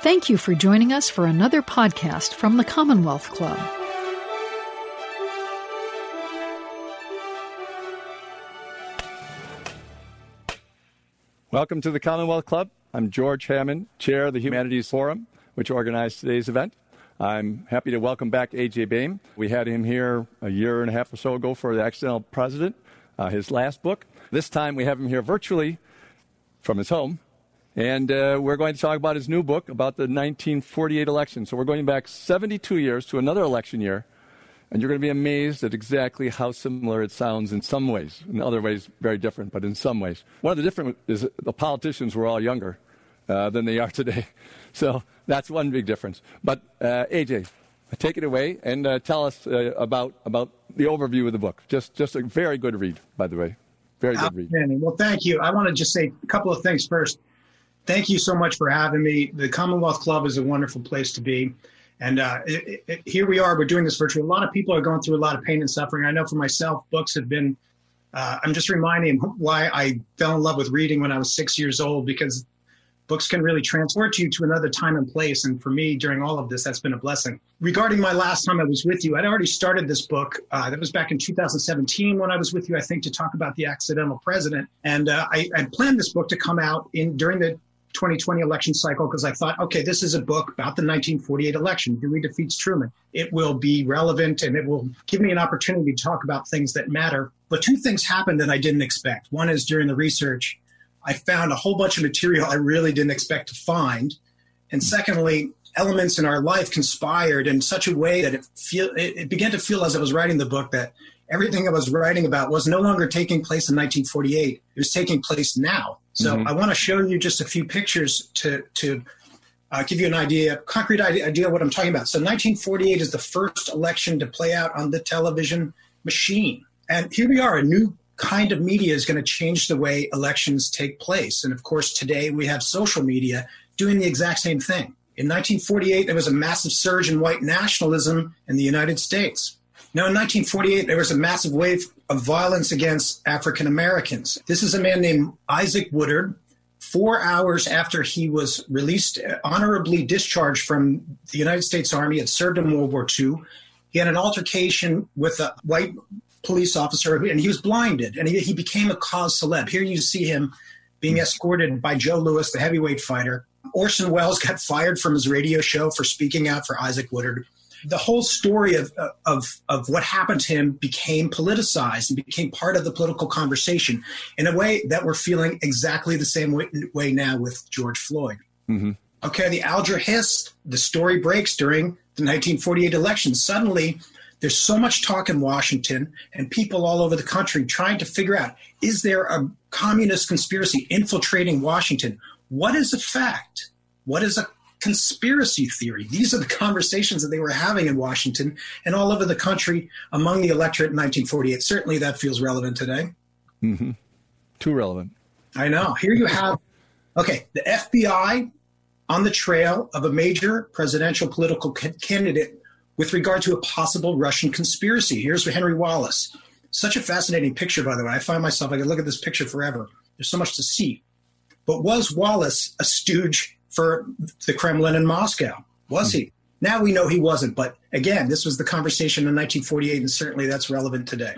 Thank you for joining us for another podcast from the Commonwealth Club. Welcome to the Commonwealth Club. I'm George Hammond, Chair of the Humanities Forum, which organized today's event. I'm happy to welcome back A.J. Baime. We had him here a year and a half or so ago for The Accidental President, uh, his last book. This time we have him here virtually from his home, and uh, we're going to talk about his new book about the 1948 election. So we're going back 72 years to another election year and you're going to be amazed at exactly how similar it sounds in some ways. In other ways, very different, but in some ways. One of the different is the politicians were all younger uh, than they are today. So that's one big difference. But uh, AJ, take it away and uh, tell us uh, about, about the overview of the book. Just, just a very good read, by the way. Very good read. Well, thank you. I want to just say a couple of things first. Thank you so much for having me. The Commonwealth Club is a wonderful place to be. And uh, it, it, here we are. We're doing this virtually. A lot of people are going through a lot of pain and suffering. I know for myself, books have been. Uh, I'm just reminding why I fell in love with reading when I was six years old because books can really transport you to another time and place. And for me, during all of this, that's been a blessing. Regarding my last time I was with you, I'd already started this book. Uh, that was back in 2017 when I was with you, I think, to talk about the accidental president. And uh, I, I planned this book to come out in during the 2020 election cycle because I thought, okay, this is a book about the 1948 election. Dewey defeats Truman. It will be relevant and it will give me an opportunity to talk about things that matter. But two things happened that I didn't expect. One is during the research, I found a whole bunch of material I really didn't expect to find. And secondly, elements in our life conspired in such a way that it feel it, it began to feel as I was writing the book that everything I was writing about was no longer taking place in 1948. It was taking place now. So mm-hmm. I want to show you just a few pictures to to uh, give you an idea, concrete idea, idea of what I'm talking about. So 1948 is the first election to play out on the television machine, and here we are. A new kind of media is going to change the way elections take place. And of course, today we have social media doing the exact same thing. In 1948, there was a massive surge in white nationalism in the United States. Now, in 1948, there was a massive wave of violence against African Americans. This is a man named Isaac Woodard. Four hours after he was released, honorably discharged from the United States Army, had served in World War II. He had an altercation with a white police officer, and he was blinded, and he, he became a cause celeb. Here you see him being escorted by Joe Louis, the heavyweight fighter. Orson Welles got fired from his radio show for speaking out for Isaac Woodard the whole story of, of, of what happened to him became politicized and became part of the political conversation in a way that we're feeling exactly the same way, way now with George Floyd. Mm-hmm. Okay, the Alger Hiss, the story breaks during the 1948 election. Suddenly, there's so much talk in Washington and people all over the country trying to figure out is there a communist conspiracy infiltrating Washington? What is a fact? What is a conspiracy theory. These are the conversations that they were having in Washington and all over the country among the electorate in 1948. Certainly that feels relevant today. Mm-hmm. Too relevant. I know. Here you have, okay, the FBI on the trail of a major presidential political candidate with regard to a possible Russian conspiracy. Here's Henry Wallace. Such a fascinating picture, by the way. I find myself, I could look at this picture forever. There's so much to see. But was Wallace a stooge for the Kremlin in Moscow. Was he? Now we know he wasn't, but again, this was the conversation in 1948, and certainly that's relevant today.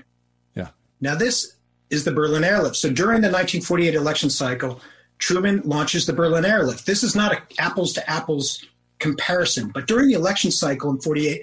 Yeah. Now, this is the Berlin airlift. So during the 1948 election cycle, Truman launches the Berlin airlift. This is not an apples to apples comparison, but during the election cycle in 48,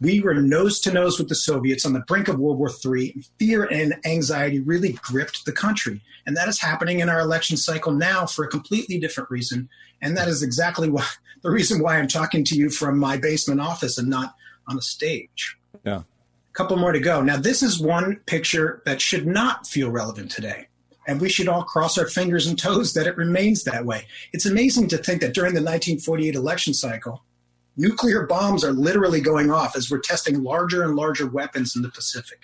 we were nose to nose with the Soviets on the brink of World War III. Fear and anxiety really gripped the country. And that is happening in our election cycle now for a completely different reason. And that is exactly why the reason why I'm talking to you from my basement office and not on a stage. Yeah. A couple more to go. Now, this is one picture that should not feel relevant today. And we should all cross our fingers and toes that it remains that way. It's amazing to think that during the 1948 election cycle, nuclear bombs are literally going off as we're testing larger and larger weapons in the Pacific.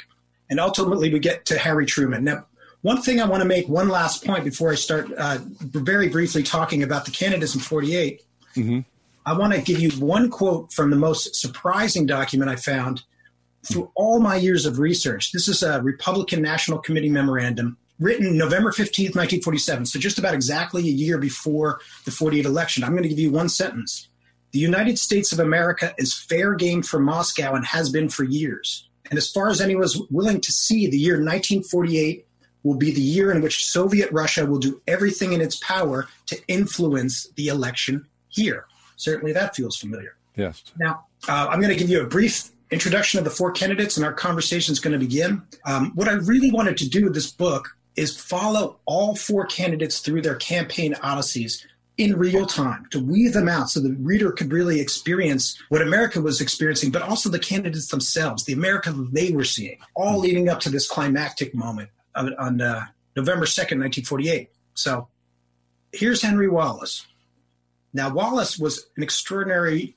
And ultimately, we get to Harry Truman. Now, one thing I want to make one last point before I start uh, very briefly talking about the candidates in 48. Mm-hmm. I want to give you one quote from the most surprising document I found through all my years of research. This is a Republican National Committee memorandum written November 15th, 1947. So just about exactly a year before the 48 election. I'm going to give you one sentence. The United States of America is fair game for Moscow and has been for years. And as far as anyone was willing to see, the year 1948 will be the year in which Soviet Russia will do everything in its power to influence the election here. Certainly that feels familiar. Yes. Now, uh, I'm going to give you a brief introduction of the four candidates, and our conversation is going to begin. Um, what I really wanted to do with this book is follow all four candidates through their campaign odysseys in real time to weave them out so the reader could really experience what America was experiencing, but also the candidates themselves, the America they were seeing, all leading up to this climactic moment on, on uh, November 2nd, 1948. So here's Henry Wallace. Now, Wallace was an extraordinary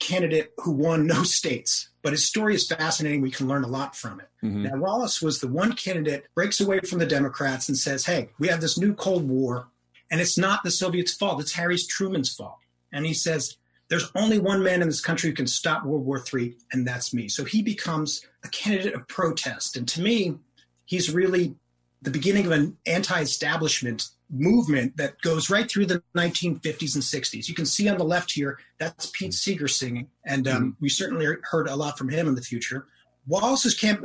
candidate who won no states, but his story is fascinating. We can learn a lot from it. Mm-hmm. Now, Wallace was the one candidate breaks away from the Democrats and says, "Hey, we have this new Cold War, and it's not the Soviets' fault. It's Harry Truman's fault." And he says, "There's only one man in this country who can stop World War III, and that's me." So he becomes a candidate of protest, and to me, he's really the beginning of an anti-establishment movement that goes right through the 1950s and 60s. You can see on the left here, that's Pete Seeger singing, and um, mm-hmm. we certainly heard a lot from him in the future. Wallace's camp-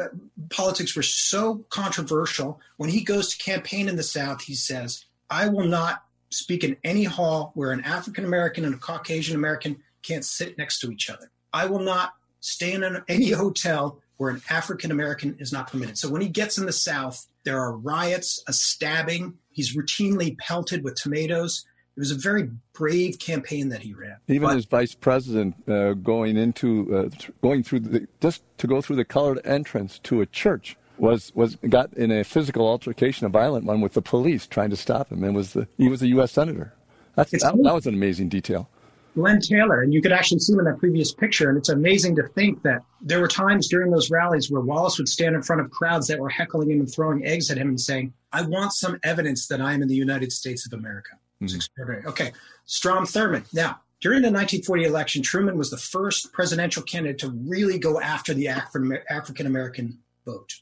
politics were so controversial. When he goes to campaign in the South, he says, I will not speak in any hall where an African American and a Caucasian American can't sit next to each other. I will not stay in an, any hotel where an African American is not permitted. So when he gets in the South, there are riots, a stabbing. He's routinely pelted with tomatoes. It was a very brave campaign that he ran. Even but, as vice president, uh, going into uh, going through the, just to go through the colored entrance to a church was was got in a physical altercation, a violent one with the police trying to stop him, and was the he was a U.S. senator. That's, that, that was an amazing detail. Glenn Taylor, and you could actually see him in that previous picture. And it's amazing to think that there were times during those rallies where Wallace would stand in front of crowds that were heckling him and throwing eggs at him and saying, I want some evidence that I am in the United States of America. It's mm-hmm. extraordinary. Okay, Strom Thurmond. Now, during the 1940 election, Truman was the first presidential candidate to really go after the African American vote.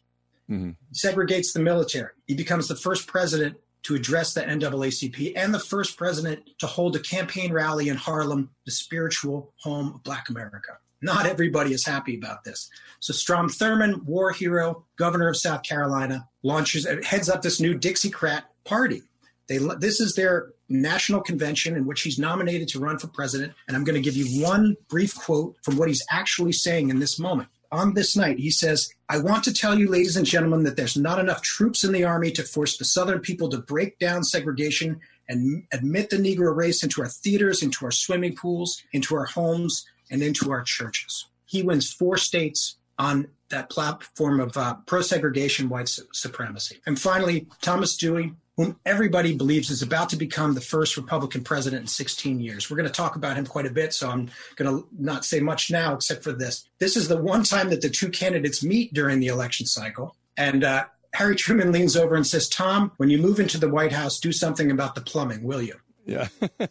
Mm-hmm. Segregates the military. He becomes the first president to address the NAACP and the first president to hold a campaign rally in Harlem, the spiritual home of Black America. Not everybody is happy about this. So Strom Thurmond, war hero, governor of South Carolina, launches heads up this new Dixiecrat party. They, this is their national convention in which he's nominated to run for president. And I'm going to give you one brief quote from what he's actually saying in this moment on this night, he says, I want to tell you, ladies and gentlemen, that there's not enough troops in the army to force the Southern people to break down segregation and admit the Negro race into our theaters, into our swimming pools, into our homes, and into our churches. He wins four states on that platform of uh, pro segregation white su- supremacy. And finally, Thomas Dewey, whom everybody believes is about to become the first Republican president in 16 years. We're going to talk about him quite a bit, so I'm going to not say much now except for this. This is the one time that the two candidates meet during the election cycle. And uh, Harry Truman leans over and says, Tom, when you move into the White House, do something about the plumbing, will you? Yeah.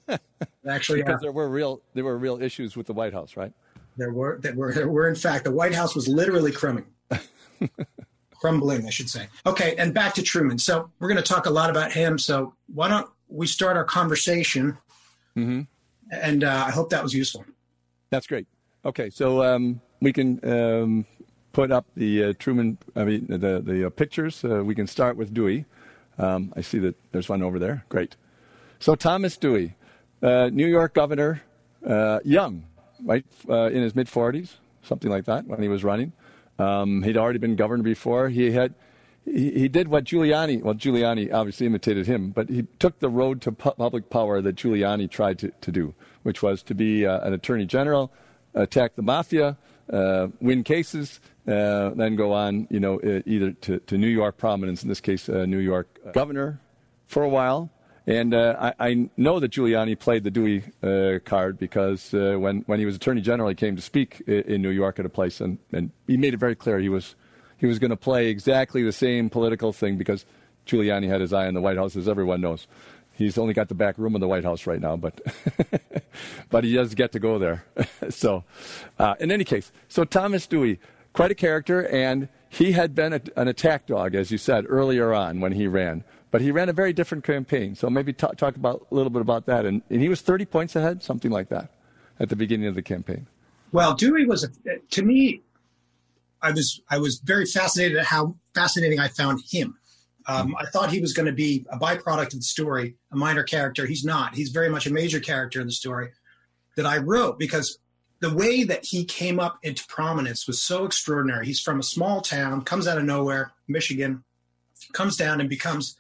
Actually, because there were real there were real issues with the White House, right? There were there were there were in fact the White House was literally crumbling. crumbling, I should say. Okay, and back to Truman. So we're going to talk a lot about him. So why don't we start our conversation? Mm-hmm. And uh, I hope that was useful. That's great. Okay, so um, we can um, put up the uh, Truman, I mean, the, the uh, pictures. Uh, we can start with Dewey. Um, I see that there's one over there. Great. So Thomas Dewey, uh, New York governor, uh, young, right, in his mid 40s, something like that, when he was running. Um, he'd already been governor before. He had he, he, did what Giuliani, well, Giuliani obviously imitated him, but he took the road to pu- public power that Giuliani tried to, to do, which was to be uh, an attorney general, attack the mafia, uh, win cases, uh, then go on, you know, either to, to New York prominence, in this case, uh, New York governor for a while, and uh, I, I, know that Giuliani played the Dewey uh, card because uh, when, when he was Attorney General, he came to speak in, in New York at a place, and, and he made it very clear he was, he was going to play exactly the same political thing because Giuliani had his eye on the White House, as everyone knows. He's only got the back room of the White House right now, but but he does get to go there. so, uh, in any case, so Thomas Dewey, quite a character, and he had been a, an attack dog, as you said earlier on when he ran, but he ran a very different campaign. So maybe talk, talk about a little bit about that. And, and he was 30 points ahead, something like that, at the beginning of the campaign. Well, Dewey was, a, to me, I was I was very fascinated at how fascinating I found him. Um, I thought he was going to be a byproduct of the story, a minor character. He's not. He's very much a major character in the story that I wrote because the way that he came up into prominence was so extraordinary. He's from a small town, comes out of nowhere, Michigan, comes down and becomes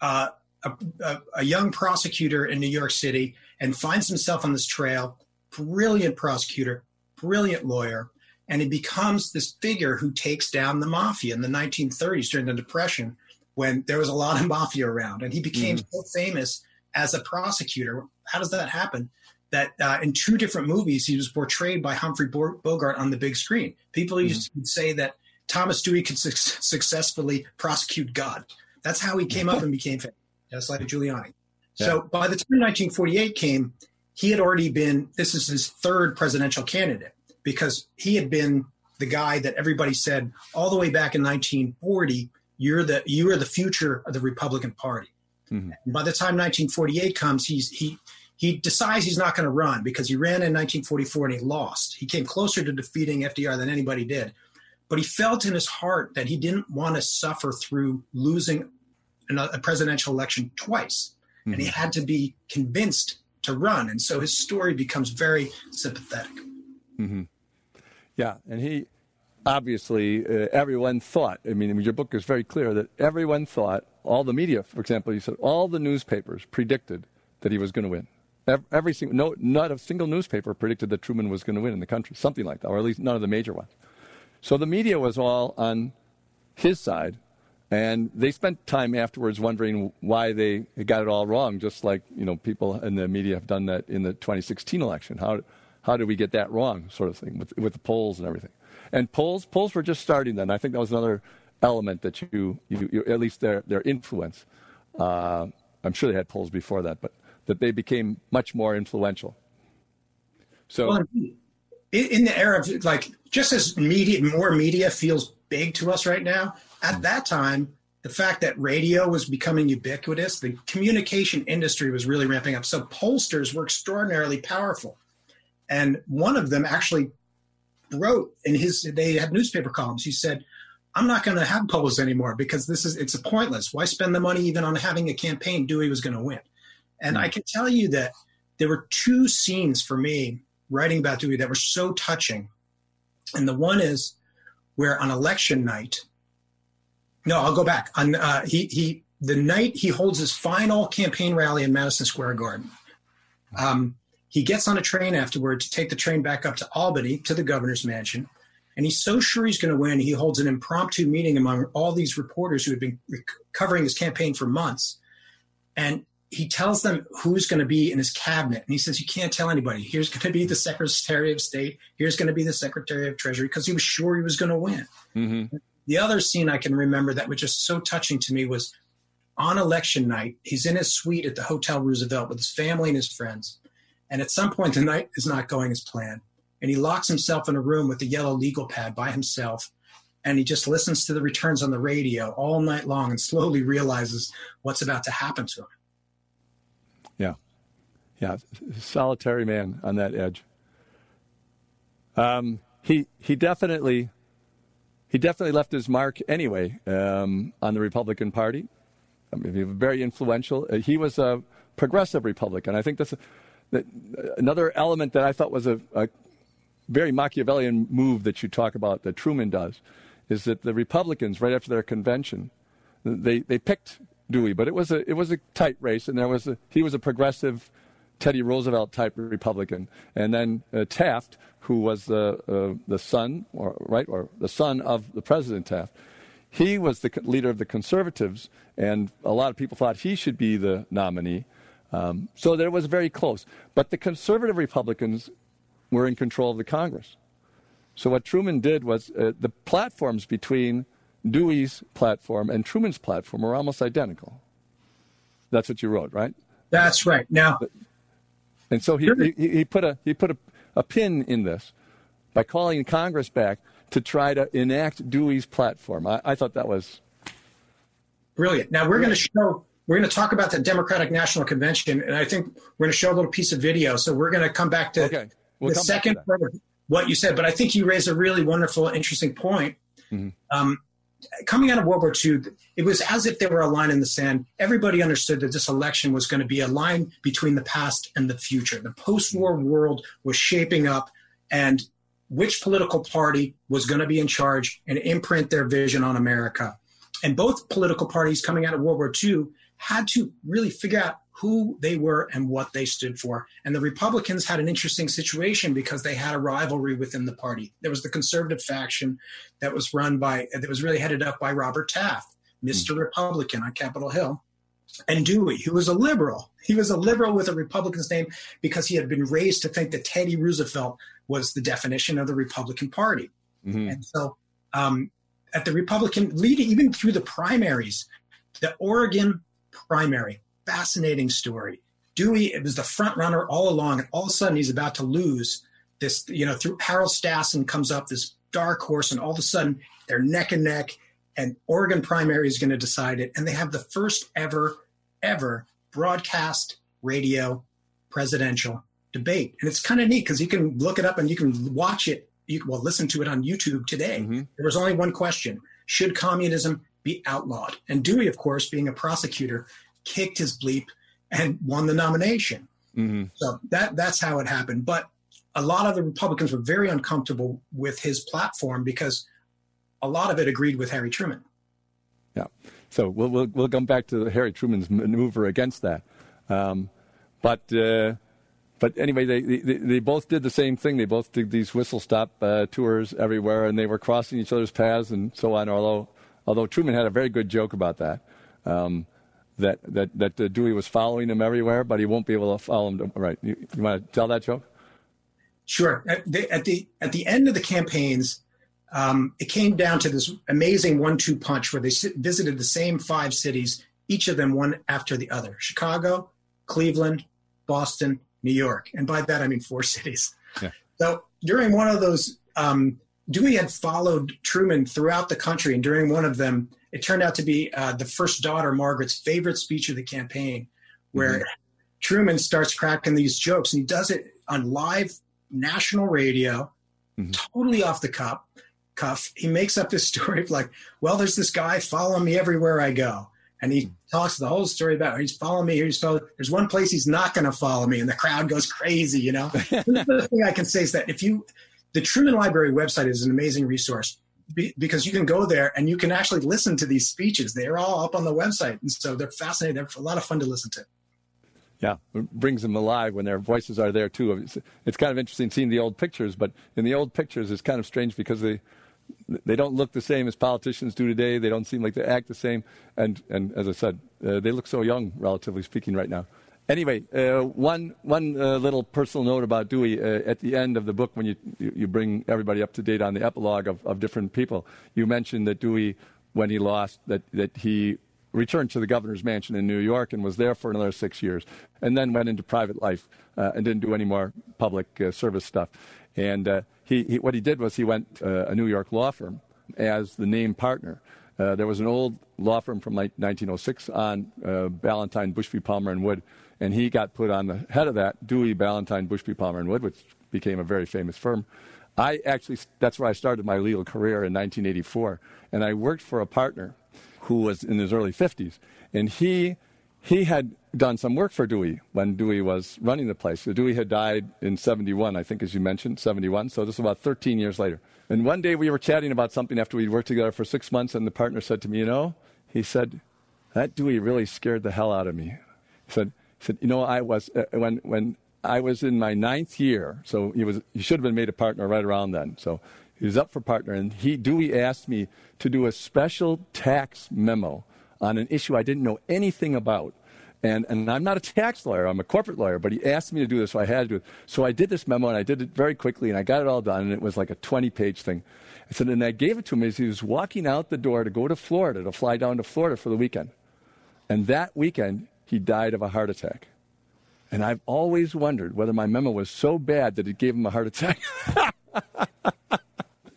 uh, a, a, a young prosecutor in New York City and finds himself on this trail. Brilliant prosecutor, brilliant lawyer, and he becomes this figure who takes down the mafia in the 1930s during the Depression when there was a lot of mafia around. And he became mm. so famous as a prosecutor. How does that happen? That uh, in two different movies, he was portrayed by Humphrey Bogart on the big screen. People mm. used to say that Thomas Dewey could su- successfully prosecute God. That's how he came up and became famous, just like Giuliani. Yeah. So by the time 1948 came, he had already been, this is his third presidential candidate because he had been the guy that everybody said all the way back in 1940 you're the you are the future of the Republican Party. Mm-hmm. by the time 1948 comes, he's he he decides he's not going to run because he ran in 1944 and he lost. He came closer to defeating FDR than anybody did, but he felt in his heart that he didn't want to suffer through losing a presidential election twice, mm-hmm. and he mm-hmm. had to be convinced to run. And so his story becomes very sympathetic. Mm-hmm. Yeah, and he obviously uh, everyone thought. I mean, your book is very clear that everyone thought. All the media, for example, you said all the newspapers predicted that he was going to win. Every, every single, no, not a single newspaper predicted that Truman was going to win in the country, something like that, or at least none of the major ones. So the media was all on his side, and they spent time afterwards wondering why they got it all wrong, just like you know people in the media have done that in the 2016 election. How how did we get that wrong, sort of thing, with, with the polls and everything. And polls, polls were just starting then. I think that was another element that you, you, you at least their, their influence. Uh, I'm sure they had polls before that, but that they became much more influential. So, well, in the era of like, just as media, more media feels big to us right now, at hmm. that time, the fact that radio was becoming ubiquitous, the communication industry was really ramping up. So pollsters were extraordinarily powerful. And one of them actually wrote in his, they had newspaper columns. He said, I'm not going to have polls anymore because this is, it's pointless. Why spend the money even on having a campaign Dewey was going to win? And hmm. I can tell you that there were two scenes for me writing about Dewey that were so touching. And the one is where on election night, no, I'll go back. On uh, he he the night he holds his final campaign rally in Madison Square Garden. Um, he gets on a train afterward to take the train back up to Albany to the governor's mansion. And he's so sure he's going to win, he holds an impromptu meeting among all these reporters who had been covering his campaign for months. And he tells them who's going to be in his cabinet. And he says, You can't tell anybody. Here's going to be the Secretary of State. Here's going to be the Secretary of Treasury, because he was sure he was going to win. Mm-hmm. The other scene I can remember that was just so touching to me was on election night. He's in his suite at the Hotel Roosevelt with his family and his friends. And at some point, the night is not going as planned. And he locks himself in a room with a yellow legal pad by himself. And he just listens to the returns on the radio all night long and slowly realizes what's about to happen to him. Yeah. Yeah. Solitary man on that edge. Um, he, he definitely, he definitely left his mark anyway um, on the Republican Party. I mean, very influential. Uh, he was a progressive Republican. I think that's that another element that I thought was a, a very Machiavellian move that you talk about that Truman does is that the Republicans, right after their convention, they, they picked Dewey, but it was a it was a tight race, and there was a, he was a progressive Teddy Roosevelt type Republican, and then uh, Taft, who was the uh, the son or right or the son of the President Taft, he was the leader of the conservatives, and a lot of people thought he should be the nominee. Um, so there was very close. But the conservative Republicans were in control of the Congress. So what Truman did was uh, the platforms between Dewey's platform and Truman's platform were almost identical. That's what you wrote, right? That's right. Now, and so he, he, he put a he put a, a pin in this by calling Congress back to try to enact Dewey's platform. I, I thought that was brilliant. Now we're going to show. We're going to talk about the Democratic National Convention, and I think we're going to show a little piece of video. So we're going to come back to okay. we'll the second part of what you said. But I think you raised a really wonderful, interesting point. Mm-hmm. Um, coming out of World War II, it was as if there were a line in the sand. Everybody understood that this election was going to be a line between the past and the future. The post war world was shaping up, and which political party was going to be in charge and imprint their vision on America. And both political parties coming out of World War II had to really figure out who they were and what they stood for. And the Republicans had an interesting situation because they had a rivalry within the party. There was the conservative faction that was run by, that was really headed up by Robert Taft, Mr. Mm. Republican on Capitol Hill, and Dewey, who was a liberal. He was a liberal with a Republican's name because he had been raised to think that Teddy Roosevelt was the definition of the Republican Party. Mm-hmm. And so um, at the Republican, leading even through the primaries, the Oregon primary fascinating story. Dewey it was the front runner all along, and all of a sudden he's about to lose this. You know, through Harold Stassen comes up this dark horse, and all of a sudden they're neck and neck, and Oregon primary is going to decide it, and they have the first ever ever broadcast radio presidential debate, and it's kind of neat because you can look it up and you can watch it. You can, well listen to it on YouTube today. Mm-hmm. There was only one question: Should communism be outlawed? And Dewey, of course, being a prosecutor, kicked his bleep and won the nomination. Mm-hmm. So that that's how it happened. But a lot of the Republicans were very uncomfortable with his platform because a lot of it agreed with Harry Truman. Yeah. So we'll we'll, we'll come back to Harry Truman's maneuver against that. Um, but uh, but anyway, they, they, they both did the same thing. They both did these whistle stop uh, tours everywhere, and they were crossing each other's paths and so on. Although although Truman had a very good joke about that. Um, that that that uh, Dewey was following him everywhere, but he won't be able to follow him. To, right? You, you want to tell that joke? Sure. At the at the, at the end of the campaigns, um, it came down to this amazing one-two punch where they visited the same five cities, each of them one after the other: Chicago, Cleveland, Boston, New York, and by that I mean four cities. Yeah. So during one of those, um, Dewey had followed Truman throughout the country, and during one of them, it turned out to be uh, the first daughter, Margaret's favorite speech of the campaign, where mm-hmm. Truman starts cracking these jokes, and he does it on live national radio, mm-hmm. totally off the cuff. Cuff. He makes up this story of like, well, there's this guy following me everywhere I go, and he talks the whole story about he's following me. He's following, there's one place he's not going to follow me, and the crowd goes crazy. You know, the thing I can say is that if you, the Truman Library website is an amazing resource be, because you can go there and you can actually listen to these speeches. They're all up on the website, and so they're fascinating. They're a lot of fun to listen to. Yeah, it brings them alive when their voices are there too. It's, it's kind of interesting seeing the old pictures, but in the old pictures, it's kind of strange because they they don't look the same as politicians do today. They don't seem like they act the same, and and as I said, uh, they look so young, relatively speaking, right now. Anyway, uh, one, one uh, little personal note about Dewey. Uh, at the end of the book, when you, you bring everybody up to date on the epilogue of, of different people, you mentioned that Dewey, when he lost, that, that he returned to the governor's mansion in New York and was there for another six years, and then went into private life uh, and didn't do any more public uh, service stuff. And uh, he, he, what he did was he went a New York law firm as the named partner. there was an old law firm from 1906 on Ballantine, Bushby, Palmer, and Wood and he got put on the head of that, Dewey, Ballantine, Bushby, Palmer, and Wood, which became a very famous firm. I actually, that's where I started my legal career in 1984. And I worked for a partner who was in his early 50s. And he, he had done some work for Dewey when Dewey was running the place. So Dewey had died in 71, I think, as you mentioned, 71. So this was about 13 years later. And one day we were chatting about something after we'd worked together for six months, and the partner said to me, You know, he said, that Dewey really scared the hell out of me. He said, said, you know, I was uh, when when I was in my ninth year, so he was he should have been made a partner right around then. So he was up for partner, and he Dewey asked me to do a special tax memo on an issue I didn't know anything about. And, and I'm not a tax lawyer, I'm a corporate lawyer, but he asked me to do this, so I had to do it. So I did this memo, and I did it very quickly, and I got it all done, and it was like a 20 page thing. I said, and I gave it to him as he was walking out the door to go to Florida, to fly down to Florida for the weekend. And that weekend, he died of a heart attack. And I've always wondered whether my memo was so bad that it gave him a heart attack.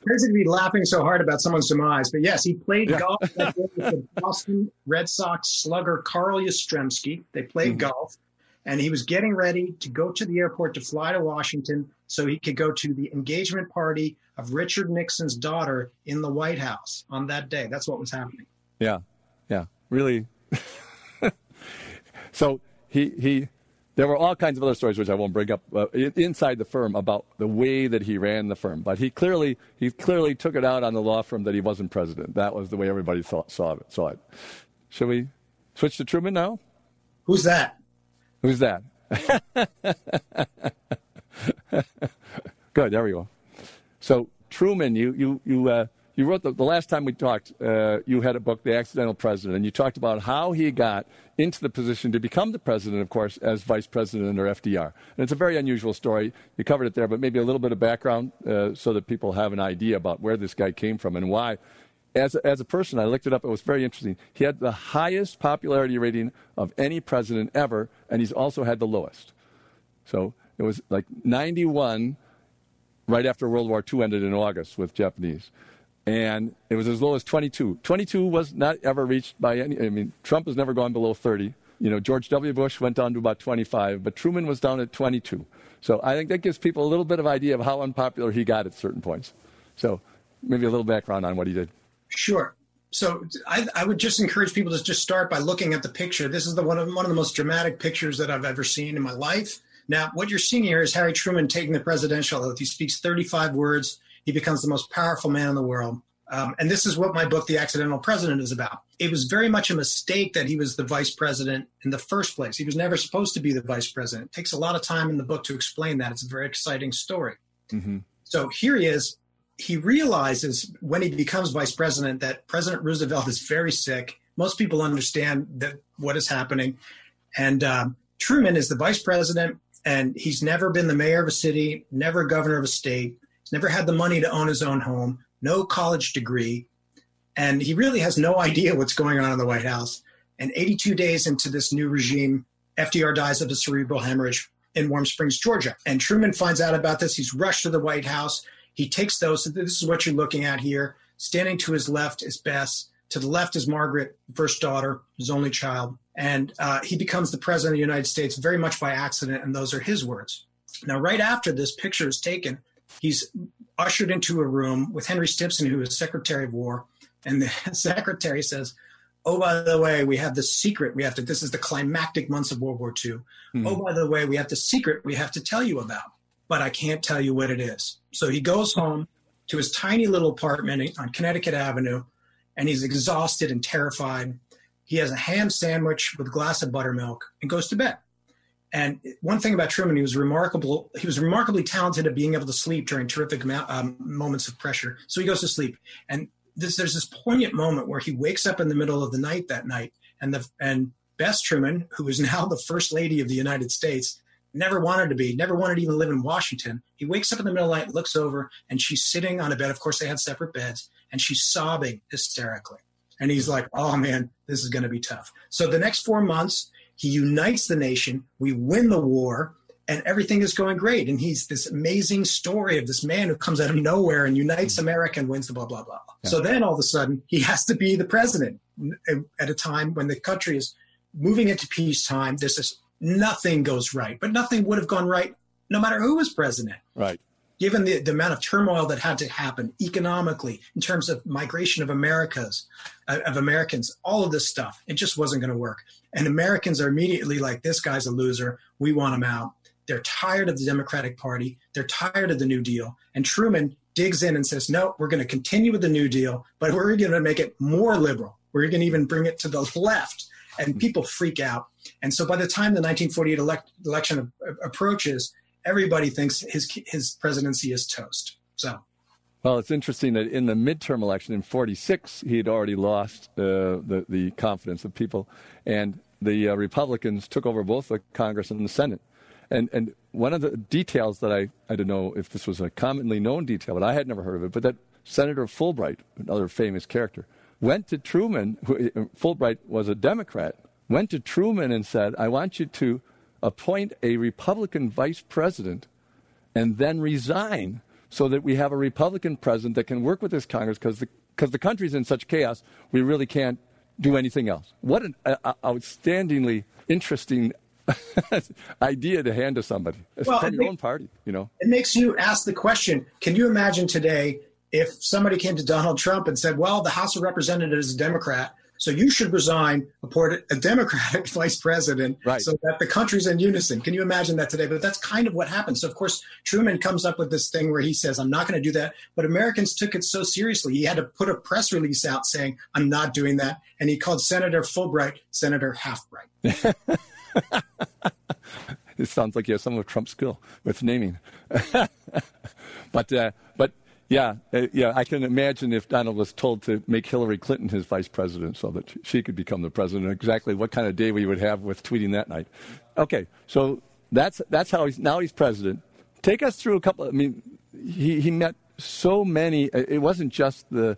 crazy to be laughing so hard about someone's demise, but yes, he played yeah. golf with the Boston Red Sox slugger Carl Yastrzemski. They played mm-hmm. golf, and he was getting ready to go to the airport to fly to Washington so he could go to the engagement party of Richard Nixon's daughter in the White House on that day. That's what was happening. Yeah, yeah, really. so he he there were all kinds of other stories which I won't bring up uh, inside the firm about the way that he ran the firm. But he clearly he clearly took it out on the law firm that he wasn't president. That was the way everybody saw, saw it. Saw it. Shall we switch to Truman now? Who's that? Who's that? Good. There we go. So Truman, you you you. Uh, you wrote the, the, last time we talked, uh, you had a book, The Accidental President, and you talked about how he got into the position to become the president, of course, as vice president under FDR. And it's a very unusual story. You covered it there, but maybe a little bit of background uh, so that people have an idea about where this guy came from and why. As as a person, I looked it up. It was very interesting. He had the highest popularity rating of any president ever, and he's also had the lowest. So it was like 91 right after World War II ended in August with Japanese and it was as low as 22. 22 was not ever reached by any. I mean, Trump has never gone below 30. You know, George W. Bush went down to about 25, but Truman was down at 22. So I think that gives people a little bit of idea of how unpopular he got at certain points. So maybe a little background on what he did. Sure. So I, I, would just encourage people to just start by looking at the picture. This is the one of, one of the most dramatic pictures that I've ever seen in my life. Now, what you're seeing here is Harry Truman taking the presidential oath. He speaks 35 words he becomes the most powerful man in the world. Um, and this is what my book, The Accidental President, is about. It was very much a mistake that he was the vice president in the first place. He was never supposed to be the vice president. It takes a lot of time in the book to explain that. It's a very exciting story. Mm-hmm. So here he is. He realizes when he becomes vice president that President Roosevelt is very sick. Most people understand that what is happening. And um, Truman is the vice president, and he's never been the mayor of a city, never governor of a state. Never had the money to own his own home, no college degree, and he really has no idea what's going on in the White House. And 82 days into this new regime, FDR dies of a cerebral hemorrhage in Warm Springs, Georgia. And Truman finds out about this. He's rushed to the White House. He takes those. This is what you're looking at here. Standing to his left is Bess. To the left is Margaret, first daughter, his only child. And uh, he becomes the president of the United States very much by accident. And those are his words. Now, right after this picture is taken, he's ushered into a room with Henry Stimson, who is Secretary of War, and the secretary says, "Oh, by the way, we have the secret. We have to. This is the climactic months of World War II. Mm-hmm. Oh, by the way, we have the secret. We have to tell you about, but I can't tell you what it is." So he goes home to his tiny little apartment on Connecticut Avenue, and he's exhausted and terrified. He has a ham sandwich with a glass of buttermilk and goes to bed. And one thing about Truman, he was remarkable. He was remarkably talented at being able to sleep during terrific um, moments of pressure. So he goes to sleep, and this, there's this poignant moment where he wakes up in the middle of the night that night, and the and Bess Truman, who is now the first lady of the United States, never wanted to be, never wanted to even live in Washington. He wakes up in the middle of the night, looks over, and she's sitting on a bed. Of course, they had separate beds, and she's sobbing hysterically. And he's like, "Oh man, this is going to be tough." So the next four months he unites the nation. We win the war, and everything is going great. And he's this amazing story of this man who comes out of nowhere and unites mm-hmm. America and wins the blah, blah, blah. Yeah. So then all of a sudden, he has to be the president at a time when the country is moving into peacetime. There's this nothing goes right, but nothing would have gone right no matter who was president. Right given the, the amount of turmoil that had to happen economically in terms of migration of Americas, uh, of Americans, all of this stuff, it just wasn't going to work. And Americans are immediately like, this guy's a loser. We want him out. They're tired of the Democratic Party. They're tired of the New Deal. And Truman digs in and says, no, we're going to continue with the New Deal, but we're going to make it more liberal. We're going to even bring it to the left. And people freak out. And so by the time the 1948 elect- election approaches, everybody thinks his his presidency is toast. So. Well, it's interesting that in the midterm election in '46, he had already lost uh, the the confidence of people, and the uh, Republicans took over both the Congress and the Senate. And and one of the details that I I don't know if this was a commonly known detail, but I had never heard of it, but that Senator Fulbright, another famous character, went to Truman. Who, Fulbright was a Democrat. Went to Truman and said, "I want you to appoint a Republican vice president and then resign so that we have a Republican president that can work with this Congress because the, cause the country's in such chaos, we really can't do anything else. What an uh, outstandingly interesting idea to hand to somebody well, from your own party, you know. It makes you ask the question, can you imagine today if somebody came to Donald Trump and said, well, the House of Representatives is a Democrat, so you should resign, appoint a Democratic vice president right. so that the country's in unison. Can you imagine that today? But that's kind of what happened. So, of course, Truman comes up with this thing where he says, I'm not going to do that. But Americans took it so seriously. He had to put a press release out saying, I'm not doing that. And he called Senator Fulbright Senator Halfbright. It sounds like you have some of Trump's skill with naming. but, uh, but yeah, uh, yeah, I can imagine if Donald was told to make Hillary Clinton his vice president so that she could become the president, exactly what kind of day we would have with tweeting that night. Okay, so that's, that's how he's, now he's president. Take us through a couple, I mean, he, he met so many, uh, it wasn't just the,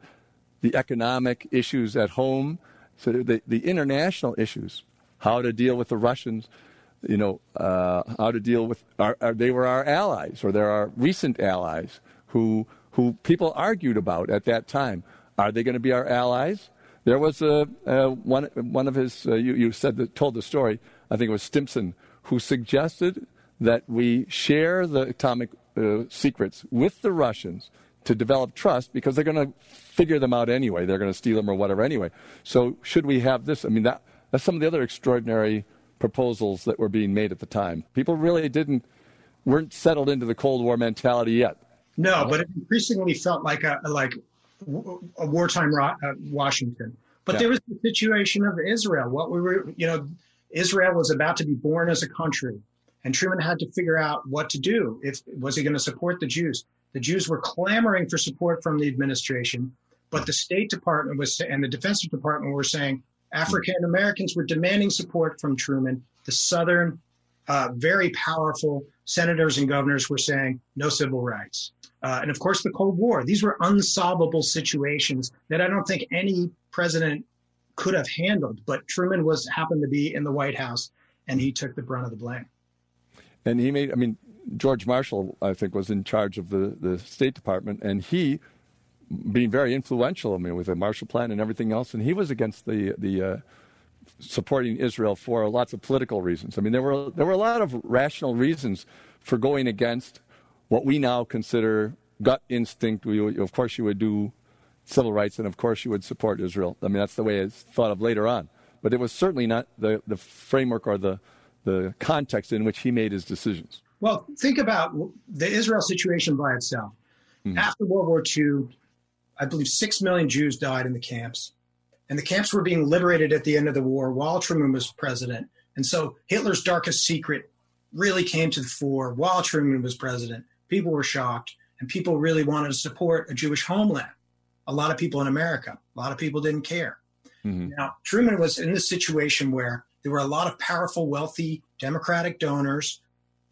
the economic issues at home, so the, the international issues, how to deal with the Russians, you know, uh, how to deal with, our, our, they were our allies, or they're our recent allies who who people argued about at that time. Are they going to be our allies? There was a, one, one of his, uh, you, you said that, told the story, I think it was Stimson, who suggested that we share the atomic uh, secrets with the Russians to develop trust because they're going to figure them out anyway. They're going to steal them or whatever anyway. So should we have this? I mean, that, that's some of the other extraordinary proposals that were being made at the time. People really didn't weren't settled into the Cold War mentality yet. No, but it increasingly felt like a like a wartime uh, Washington. But yeah. there was the situation of Israel. What we were, you know, Israel was about to be born as a country, and Truman had to figure out what to do. If was he going to support the Jews? The Jews were clamoring for support from the administration, but the State Department was and the Defense Department were saying African Americans were demanding support from Truman. The Southern, uh, very powerful senators and governors were saying no civil rights. Uh, and of course, the Cold War. These were unsolvable situations that I don't think any president could have handled. But Truman was happened to be in the White House, and he took the brunt of the blame. And he made. I mean, George Marshall, I think, was in charge of the the State Department, and he, being very influential, I mean, with the Marshall Plan and everything else, and he was against the the. Uh, supporting Israel for lots of political reasons. I mean, there were there were a lot of rational reasons for going against what we now consider gut instinct. We, of course, you would do civil rights, and of course, you would support Israel. I mean, that's the way it's thought of later on. But it was certainly not the, the framework or the, the context in which he made his decisions. Well, think about the Israel situation by itself. Mm-hmm. After World War II, I believe six million Jews died in the camps. And the camps were being liberated at the end of the war while Truman was president. And so Hitler's darkest secret really came to the fore while Truman was president people were shocked and people really wanted to support a Jewish homeland. A lot of people in America, a lot of people didn't care. Mm-hmm. Now, Truman was in this situation where there were a lot of powerful, wealthy Democratic donors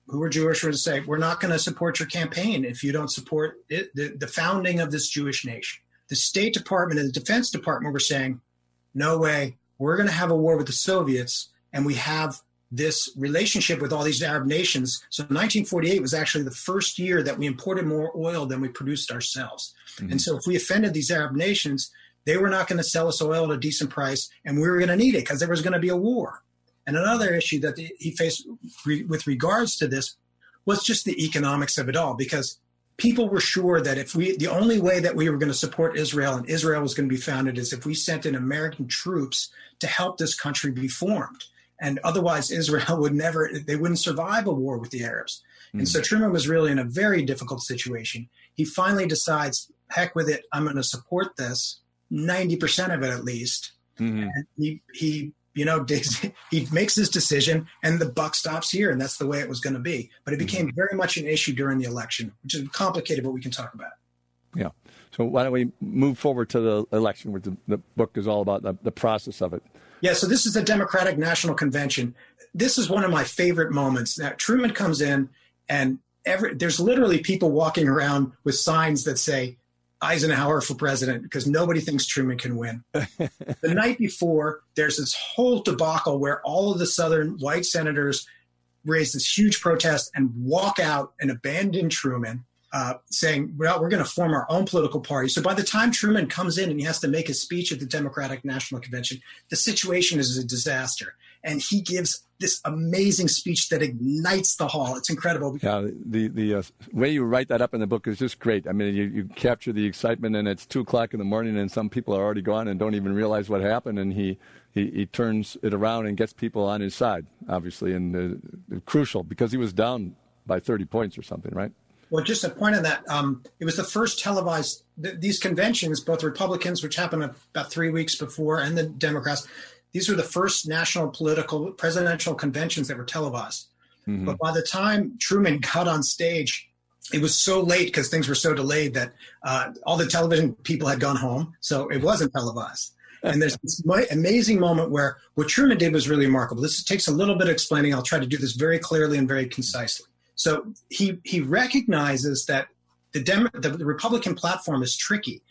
who were Jewish were to say, We're not going to support your campaign if you don't support it, the, the founding of this Jewish nation. The State Department and the Defense Department were saying, No way, we're going to have a war with the Soviets, and we have this relationship with all these Arab nations. So 1948 was actually the first year that we imported more oil than we produced ourselves. Mm-hmm. And so if we offended these Arab nations, they were not going to sell us oil at a decent price, and we were going to need it because there was going to be a war. And another issue that he faced re- with regards to this was just the economics of it all, because people were sure that if we, the only way that we were going to support Israel and Israel was going to be founded is if we sent in American troops to help this country be formed and otherwise Israel would never they wouldn't survive a war with the Arabs. Mm. And so Truman was really in a very difficult situation. He finally decides, heck with it, I'm going to support this, 90% of it at least. Mm-hmm. And he he you know he makes his decision and the buck stops here and that's the way it was going to be. But it became mm-hmm. very much an issue during the election, which is complicated but we can talk about. Yeah. So why don't we move forward to the election where the, the book is all about the, the process of it. Yeah, so this is the Democratic National Convention. This is one of my favorite moments. That Truman comes in, and every, there's literally people walking around with signs that say Eisenhower for president because nobody thinks Truman can win. the night before, there's this whole debacle where all of the Southern white senators raise this huge protest and walk out and abandon Truman. Uh, saying, well, we're going to form our own political party. So by the time Truman comes in and he has to make a speech at the Democratic National Convention, the situation is a disaster. And he gives this amazing speech that ignites the hall. It's incredible. Yeah, the the uh, way you write that up in the book is just great. I mean, you, you capture the excitement, and it's two o'clock in the morning, and some people are already gone and don't even realize what happened, and he he, he turns it around and gets people on his side, obviously, and uh, crucial because he was down by 30 points or something, right? Well, just a point on that. Um, it was the first televised, th- these conventions, both Republicans, which happened about three weeks before, and the Democrats, these were the first national political presidential conventions that were televised. Mm-hmm. But by the time Truman got on stage, it was so late because things were so delayed that uh, all the television people had gone home. So it wasn't televised. and there's this amazing moment where what Truman did was really remarkable. This takes a little bit of explaining. I'll try to do this very clearly and very concisely. So he he recognizes that the, Dem- the, the Republican platform is tricky.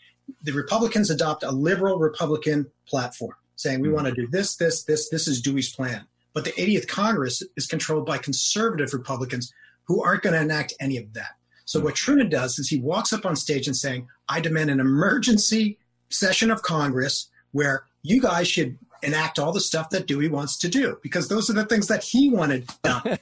The Republicans adopt a liberal Republican platform, saying we mm-hmm. want to do this, this, this. This is Dewey's plan. But the 80th Congress is controlled by conservative Republicans who aren't going to enact any of that. So mm-hmm. what Truman does is he walks up on stage and saying, "I demand an emergency session of Congress where you guys should enact all the stuff that Dewey wants to do because those are the things that he wanted done."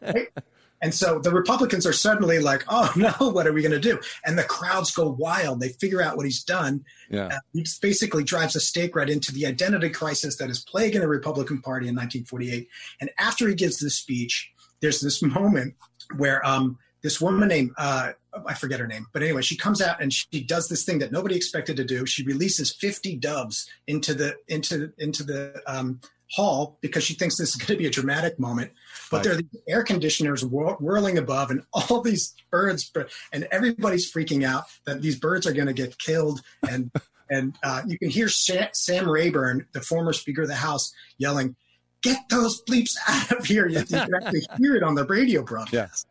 right? And so the Republicans are suddenly like, oh no, what are we going to do? And the crowds go wild. They figure out what he's done. Yeah. Uh, he basically drives a stake right into the identity crisis that is plaguing the Republican Party in 1948. And after he gives this speech, there's this moment where um, this woman named, uh, I forget her name, but anyway, she comes out and she does this thing that nobody expected to do. She releases 50 doves into the, into, into the, um, hall because she thinks this is going to be a dramatic moment. But right. there are these air conditioners whir- whirling above, and all these birds, and everybody's freaking out that these birds are going to get killed. And and uh, you can hear Sam, Sam, Rayburn, the former Speaker of the House, yelling, "Get those bleeps out of here!" You, you can actually hear it on the radio broadcast.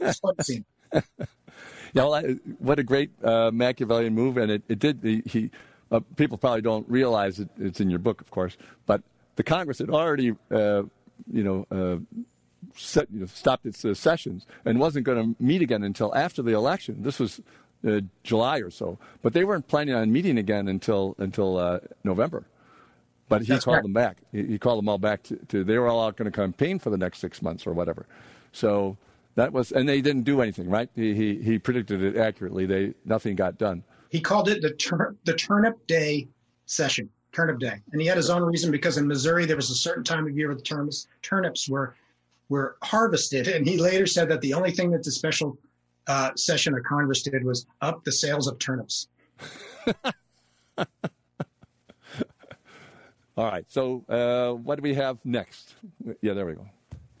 Yeah. That's fun scene. yeah, well, I, what a great uh, Machiavellian move, and it, it did. He, uh, people probably don't realize it, it's in your book, of course, but the Congress had already, uh, you know, uh, set, you know, stopped its uh, sessions and wasn't going to meet again until after the election. This was uh, July or so, but they weren't planning on meeting again until until uh, November. But he That's called them back. He, he, called them all back to, to they were all out going to campaign for the next six months or whatever. So that was, and they didn't do anything, right? He he, he predicted it accurately. They nothing got done. He called it the tur- the turnip day session turnip day. And he had his own reason because in Missouri there was a certain time of year where the turnips, turnips were were harvested. And he later said that the only thing that the special uh, session of Congress did was up the sales of turnips. All right. So uh, what do we have next? Yeah, there we go.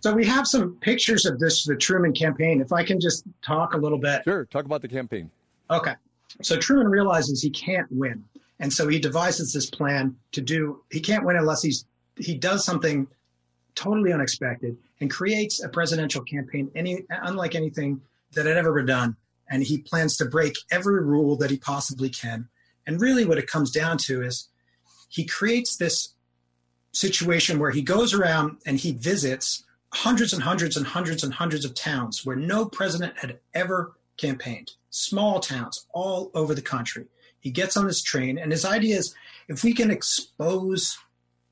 So we have some pictures of this, the Truman campaign. If I can just talk a little bit. Sure. Talk about the campaign. Okay. So Truman realizes he can't win. And so he devises this plan to do, he can't win unless he's, he does something totally unexpected and creates a presidential campaign any, unlike anything that had ever been done. And he plans to break every rule that he possibly can. And really what it comes down to is he creates this situation where he goes around and he visits hundreds and hundreds and hundreds and hundreds of towns where no president had ever campaigned, small towns all over the country. He gets on his train, and his idea is if we can expose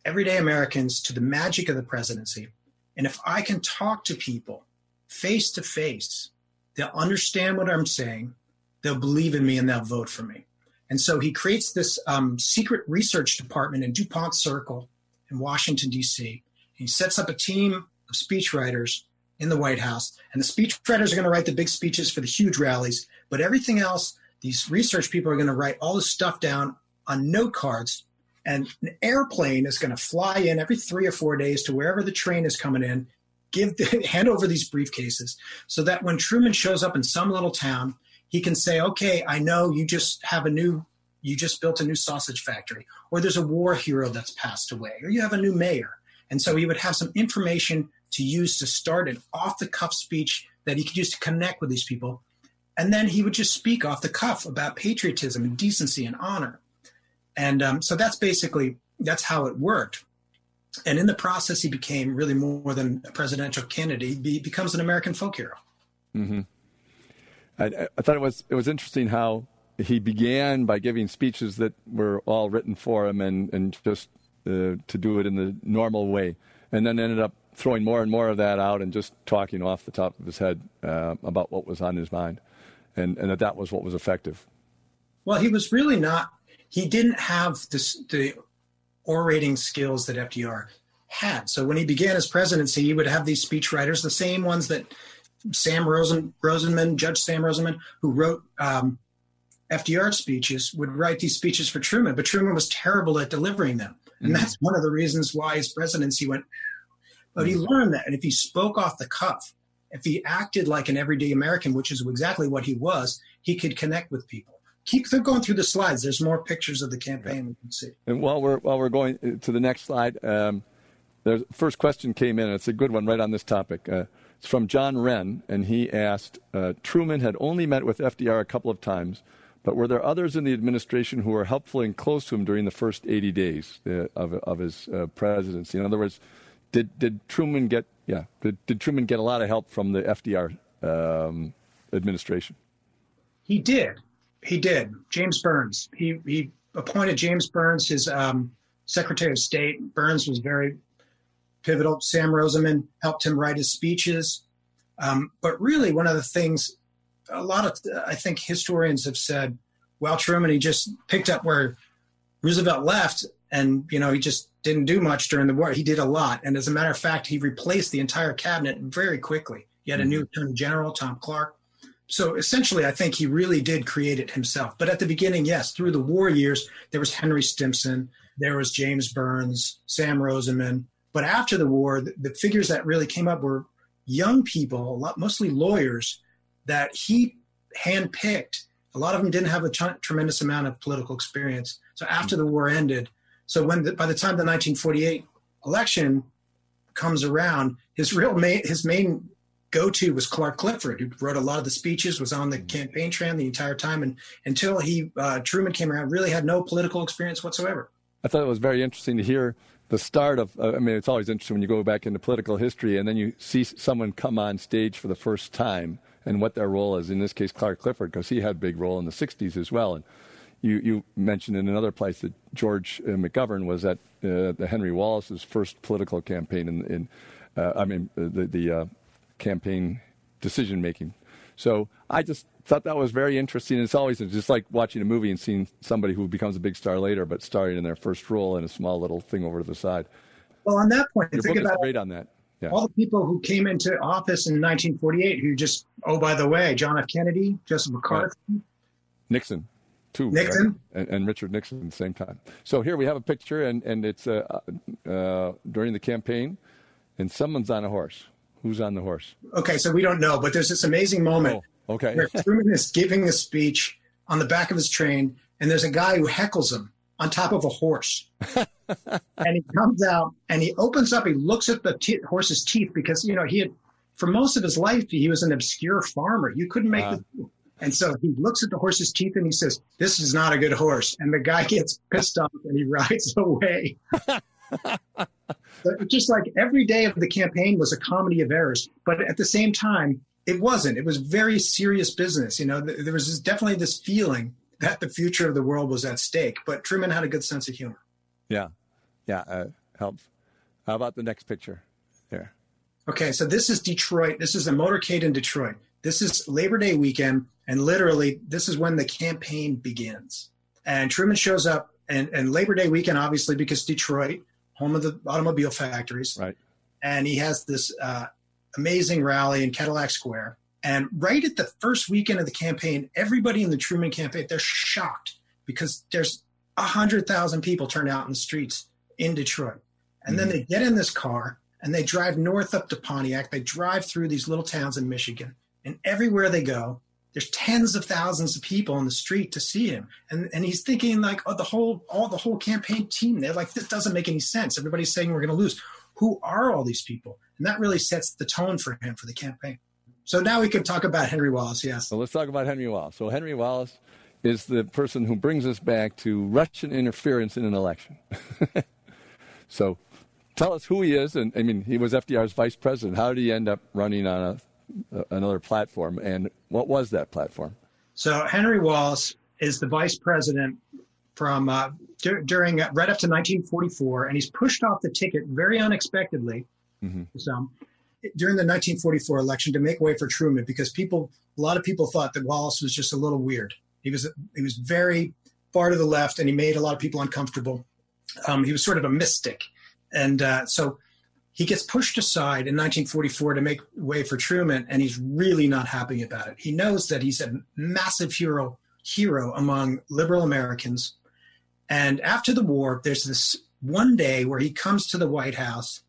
everyday Americans to the magic of the presidency, and if I can talk to people face to face, they'll understand what I'm saying, they'll believe in me, and they'll vote for me. And so he creates this um, secret research department in DuPont Circle in Washington, D.C. He sets up a team of speechwriters in the White House, and the speechwriters are going to write the big speeches for the huge rallies, but everything else these research people are going to write all this stuff down on note cards and an airplane is going to fly in every three or four days to wherever the train is coming in give the, hand over these briefcases so that when truman shows up in some little town he can say okay i know you just have a new you just built a new sausage factory or there's a war hero that's passed away or you have a new mayor. And so he would have some information to use to start an off the cuff speech that he could use to connect with these people and then he would just speak off the cuff about patriotism and decency and honor. And um, so that's basically that's how it worked. And in the process, he became really more than a presidential candidate. He becomes an American folk hero. Mm-hmm. I, I thought it was it was interesting how he began by giving speeches that were all written for him and and just uh, to do it in the normal way, and then ended up throwing more and more of that out and just talking off the top of his head uh, about what was on his mind, and and that that was what was effective. Well, he was really not. He didn't have this, the orating skills that FDR had. So when he began his presidency, he would have these speechwriters, the same ones that Sam Rosen, Rosenman, Judge Sam Rosenman, who wrote um, FDR speeches, would write these speeches for Truman, but Truman was terrible at delivering them. And mm-hmm. that's one of the reasons why his presidency went. But he mm-hmm. learned that. And if he spoke off the cuff, if he acted like an everyday American, which is exactly what he was, he could connect with people. Keep going through the slides. There's more pictures of the campaign we can see. And while we're while we're going to the next slide, um, the first question came in. It's a good one right on this topic. Uh, it's from John Wren, and he asked uh, Truman had only met with FDR a couple of times, but were there others in the administration who were helpful and close to him during the first 80 days uh, of, of his uh, presidency? In other words, did, did Truman get yeah did, did Truman get a lot of help from the FDR um, administration? He did. He did. James Byrnes. He he appointed James Byrnes his um, Secretary of State. Byrnes was very pivotal. Sam Rosenman helped him write his speeches. Um, but really, one of the things a lot of I think historians have said, well, Truman he just picked up where Roosevelt left, and you know he just didn't do much during the war. He did a lot, and as a matter of fact, he replaced the entire cabinet very quickly. He had a mm-hmm. new Attorney General, Tom Clark. So essentially, I think he really did create it himself. But at the beginning, yes, through the war years, there was Henry Stimson, there was James Byrnes, Sam Rosenman, but after the war, the, the figures that really came up were young people, a lot, mostly lawyers, that he handpicked. A lot of them didn't have a t- tremendous amount of political experience. So after mm-hmm. the war ended, so when the, by the time the 1948 election comes around, his real main, his main go-to was Clark Clifford, who wrote a lot of the speeches, was on the campaign trail the entire time, and until he uh, Truman came around, really had no political experience whatsoever. I thought it was very interesting to hear the start of, uh, I mean, it's always interesting when you go back into political history and then you see someone come on stage for the first time and what their role is. In this case, Clark Clifford, because he had a big role in the 60s as well. And you, you mentioned in another place that George uh, McGovern was at uh, the Henry Wallace's first political campaign in, in uh, I mean, uh, the, the uh, campaign decision making. So I just thought that was very interesting. It's always just like watching a movie and seeing somebody who becomes a big star later, but starring in their first role in a small little thing over to the side. Well, on that point, Your think book about is great on that. Yeah. all the people who came into office in 1948 who just, oh, by the way, John F. Kennedy, Joseph McCarthy, right. Nixon. Too, Nixon right? and, and, Richard Nixon at the same time. So here we have a picture, and, and it's uh, uh, during the campaign, and someone's on a horse. Who's on the horse? Okay, so we don't know, but there's this amazing moment oh, okay. where Truman is giving a speech on the back of his train, and there's a guy who heckles him on top of a horse. and he comes out and he opens up, he looks at the t- horse's teeth because, you know, he had, for most of his life, he was an obscure farmer. You couldn't make uh. the. And so he looks at the horse's teeth and he says, This is not a good horse. And the guy gets pissed off and he rides away. just like every day of the campaign was a comedy of errors, but at the same time, it wasn't. It was very serious business. You know, there was definitely this feeling that the future of the world was at stake. But Truman had a good sense of humor. Yeah, yeah, uh, helps. How about the next picture? There. Okay, so this is Detroit. This is a motorcade in Detroit. This is Labor Day weekend, and literally, this is when the campaign begins. And Truman shows up, and, and Labor Day weekend, obviously, because Detroit home of the automobile factories. Right. And he has this uh, amazing rally in Cadillac Square. And right at the first weekend of the campaign, everybody in the Truman campaign, they're shocked because there's 100,000 people turned out in the streets in Detroit. And mm-hmm. then they get in this car and they drive north up to Pontiac. They drive through these little towns in Michigan. And everywhere they go, there's tens of thousands of people on the street to see him. And and he's thinking like oh the whole all the whole campaign team they're like this doesn't make any sense. Everybody's saying we're going to lose. Who are all these people? And that really sets the tone for him for the campaign. So now we can talk about henry wallace yes. So let's talk about henry wallace. So henry wallace is the person who brings us back to russian interference in an election. So tell us who he is and i mean he was fdr's vice president. How did he end up running on a uh, another platform. And what was that platform? So Henry Wallace is the vice president from uh, d- during uh, right up to 1944, and he's pushed off the ticket very unexpectedly. Mm-hmm. So during the 1944 election to make way for Truman, because people, a lot of people thought that Wallace was just a little weird. He was he was very far to the left, and he made a lot of people uncomfortable. Um, he was sort of a mystic, and uh, so he gets pushed aside in 1944 to make way for Truman, and he's really not happy about it. He knows that he's a massive hero hero among liberal Americans, and after the war, there's this one day where he comes to the White House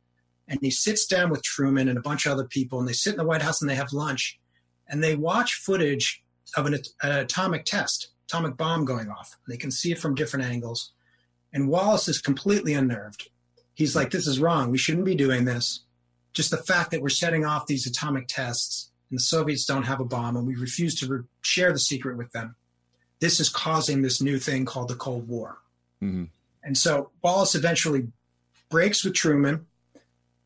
and he sits down with Truman and a bunch of other people, and they sit in the White House and they have lunch, and they watch footage of an, an atomic test, atomic bomb going off. They can see it from different angles, and Wallace is completely unnerved. He's like, "This is wrong. We shouldn't be doing this." Just the fact that we're setting off these atomic tests and the Soviets don't have a bomb, and we refuse to re- share the secret with them. This is causing this new thing called the Cold War. Mm-hmm. And so Wallace eventually breaks with Truman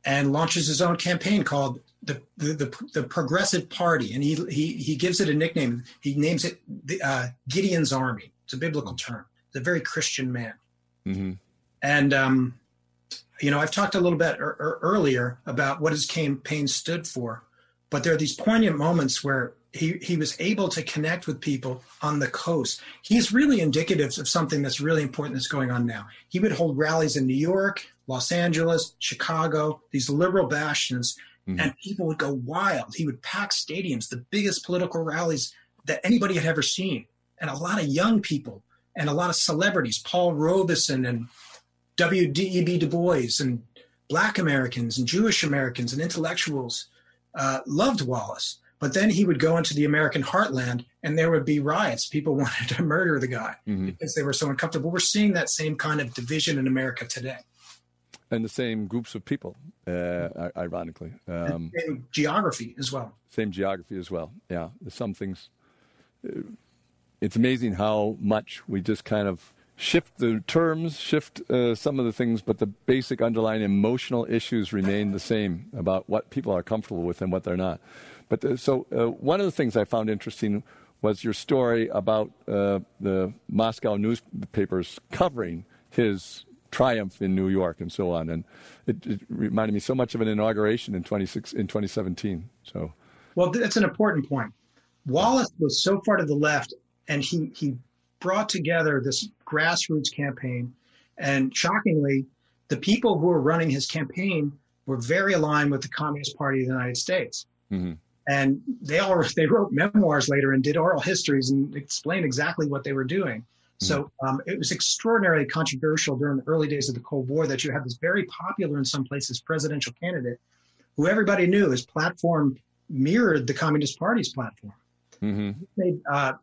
and launches his own campaign called the the, the, the Progressive Party, and he, he he gives it a nickname. He names it the, uh, Gideon's Army. It's a biblical term. It's a very Christian man. Mm-hmm. And um, you know, I've talked a little bit er- er- earlier about what his campaign stood for, but there are these poignant moments where he, he was able to connect with people on the coast. He's really indicative of something that's really important that's going on now. He would hold rallies in New York, Los Angeles, Chicago, these liberal bastions, mm-hmm. and people would go wild. He would pack stadiums, the biggest political rallies that anybody had ever seen. And a lot of young people and a lot of celebrities, Paul Robeson and W.E.B. Du Bois and Black Americans and Jewish Americans and intellectuals uh, loved Wallace. But then he would go into the American heartland and there would be riots. People wanted to murder the guy mm-hmm. because they were so uncomfortable. We're seeing that same kind of division in America today. And the same groups of people, uh, ironically. Um, same geography as well. Same geography as well. Yeah. Some things. Uh, it's amazing how much we just kind of shift the terms, shift uh, some of the things, but the basic underlying emotional issues remain the same about what people are comfortable with and what they're not. But uh, so uh, one of the things I found interesting was your story about uh, the Moscow newspapers covering his triumph in New York and so on, and it, it reminded me so much of an inauguration in 26 in 2017. So, well, that's an important point. Wallace was so far to the left, and he he brought together this grassroots campaign, and shockingly, the people who were running his campaign were very aligned with the Communist Party of the United States. Mm-hmm and they all they wrote memoirs later and did oral histories and explained exactly what they were doing. Mm-hmm. So um, it was extraordinarily controversial during the early days of the Cold War that you had this very popular in some places presidential candidate who everybody knew his platform mirrored the Communist Party's platform. Mm-hmm. made uh,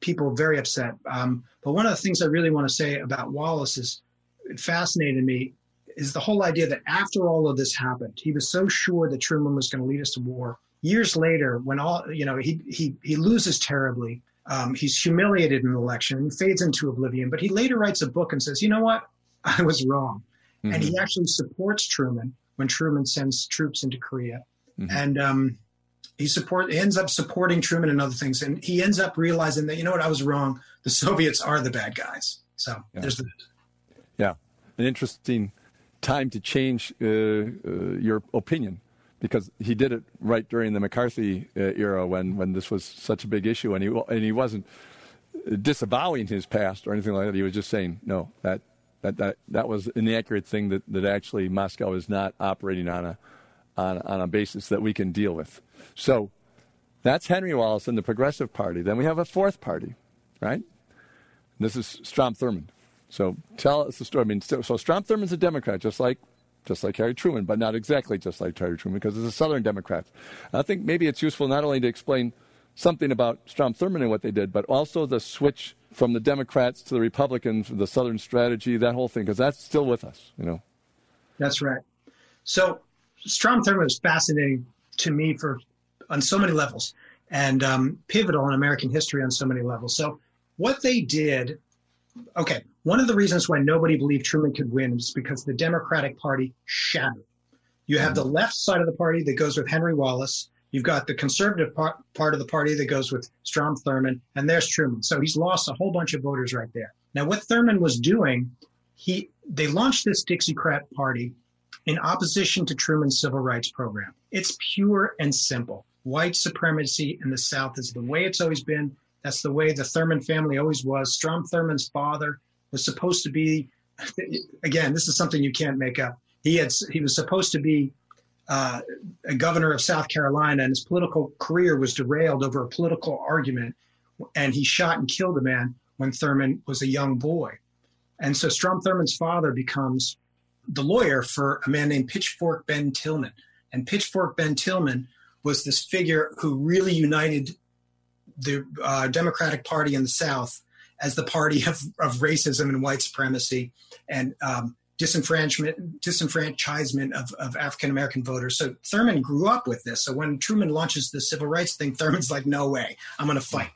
people very upset. Um, but one of the things I really want to say about Wallace is it fascinated me is the whole idea that after all of this happened, he was so sure that Truman was going to lead us to war years later, when all you know, he he he loses terribly. Um, he's humiliated in an election. He fades into oblivion. But he later writes a book and says, "You know what? I was wrong." Mm-hmm. And he mm-hmm. actually supports Truman when Truman sends troops into Korea, mm-hmm. and um, he support ends up supporting Truman and other things. And he ends up realizing that you know what, I was wrong. The Soviets are the bad guys. So yeah. there's the yeah, an interesting time to change uh, uh, your opinion because he did it right during the McCarthy uh, era when, when this was such a big issue, and he and he wasn't disavowing his past or anything like that. He was just saying, no, that that that, that was an inaccurate thing that, that actually Moscow is not operating on a on on a basis that we can deal with. So that's Henry Wallace and the Progressive Party. Then we have a fourth party, right? This is Strom Thurmond. So tell us the story. I mean, so, so Strom Thurmond's a Democrat, just like just like Harry Truman, but not exactly just like Harry Truman because he's a Southern Democrat. I think maybe it's useful not only to explain something about Strom Thurmond and what they did, but also the switch from the Democrats to the Republicans, the Southern strategy, that whole thing, because that's still with us, you know. That's right. So Strom Thurmond was fascinating to me for on so many levels and um, pivotal in American history on so many levels. So what they did okay, one of the reasons why nobody believed Truman could win is because the Democratic Party shattered. You have the left side of the party that goes with Henry Wallace, You've got the conservative part, part of the party that goes with Strom Thurmond, and there's Truman. So he's lost a whole bunch of voters right there. Now, what Thurmond was doing, he they launched this Dixiecrat party in opposition to Truman's civil rights program. It's pure and simple. White supremacy in the South is the way it's always been. That's the way the Thurmond family always was. Strom Thurmond's father was supposed to be, again, this is something you can't make up. He had he was supposed to be uh, a governor of South Carolina, and his political career was derailed over a political argument. And he shot and killed a man when Thurmond was a young boy. And so Strom Thurmond's father becomes the lawyer for a man named Pitchfork Ben Tillman. And Pitchfork Ben Tillman was this figure who really united the uh, Democratic Party in the South as the party of, of racism and white supremacy and um, disenfranchisement, disenfranchisement of, of African American voters. So Thurmond grew up with this. So when Truman launches the civil rights thing, Thurmond's like, no way, I'm going to fight.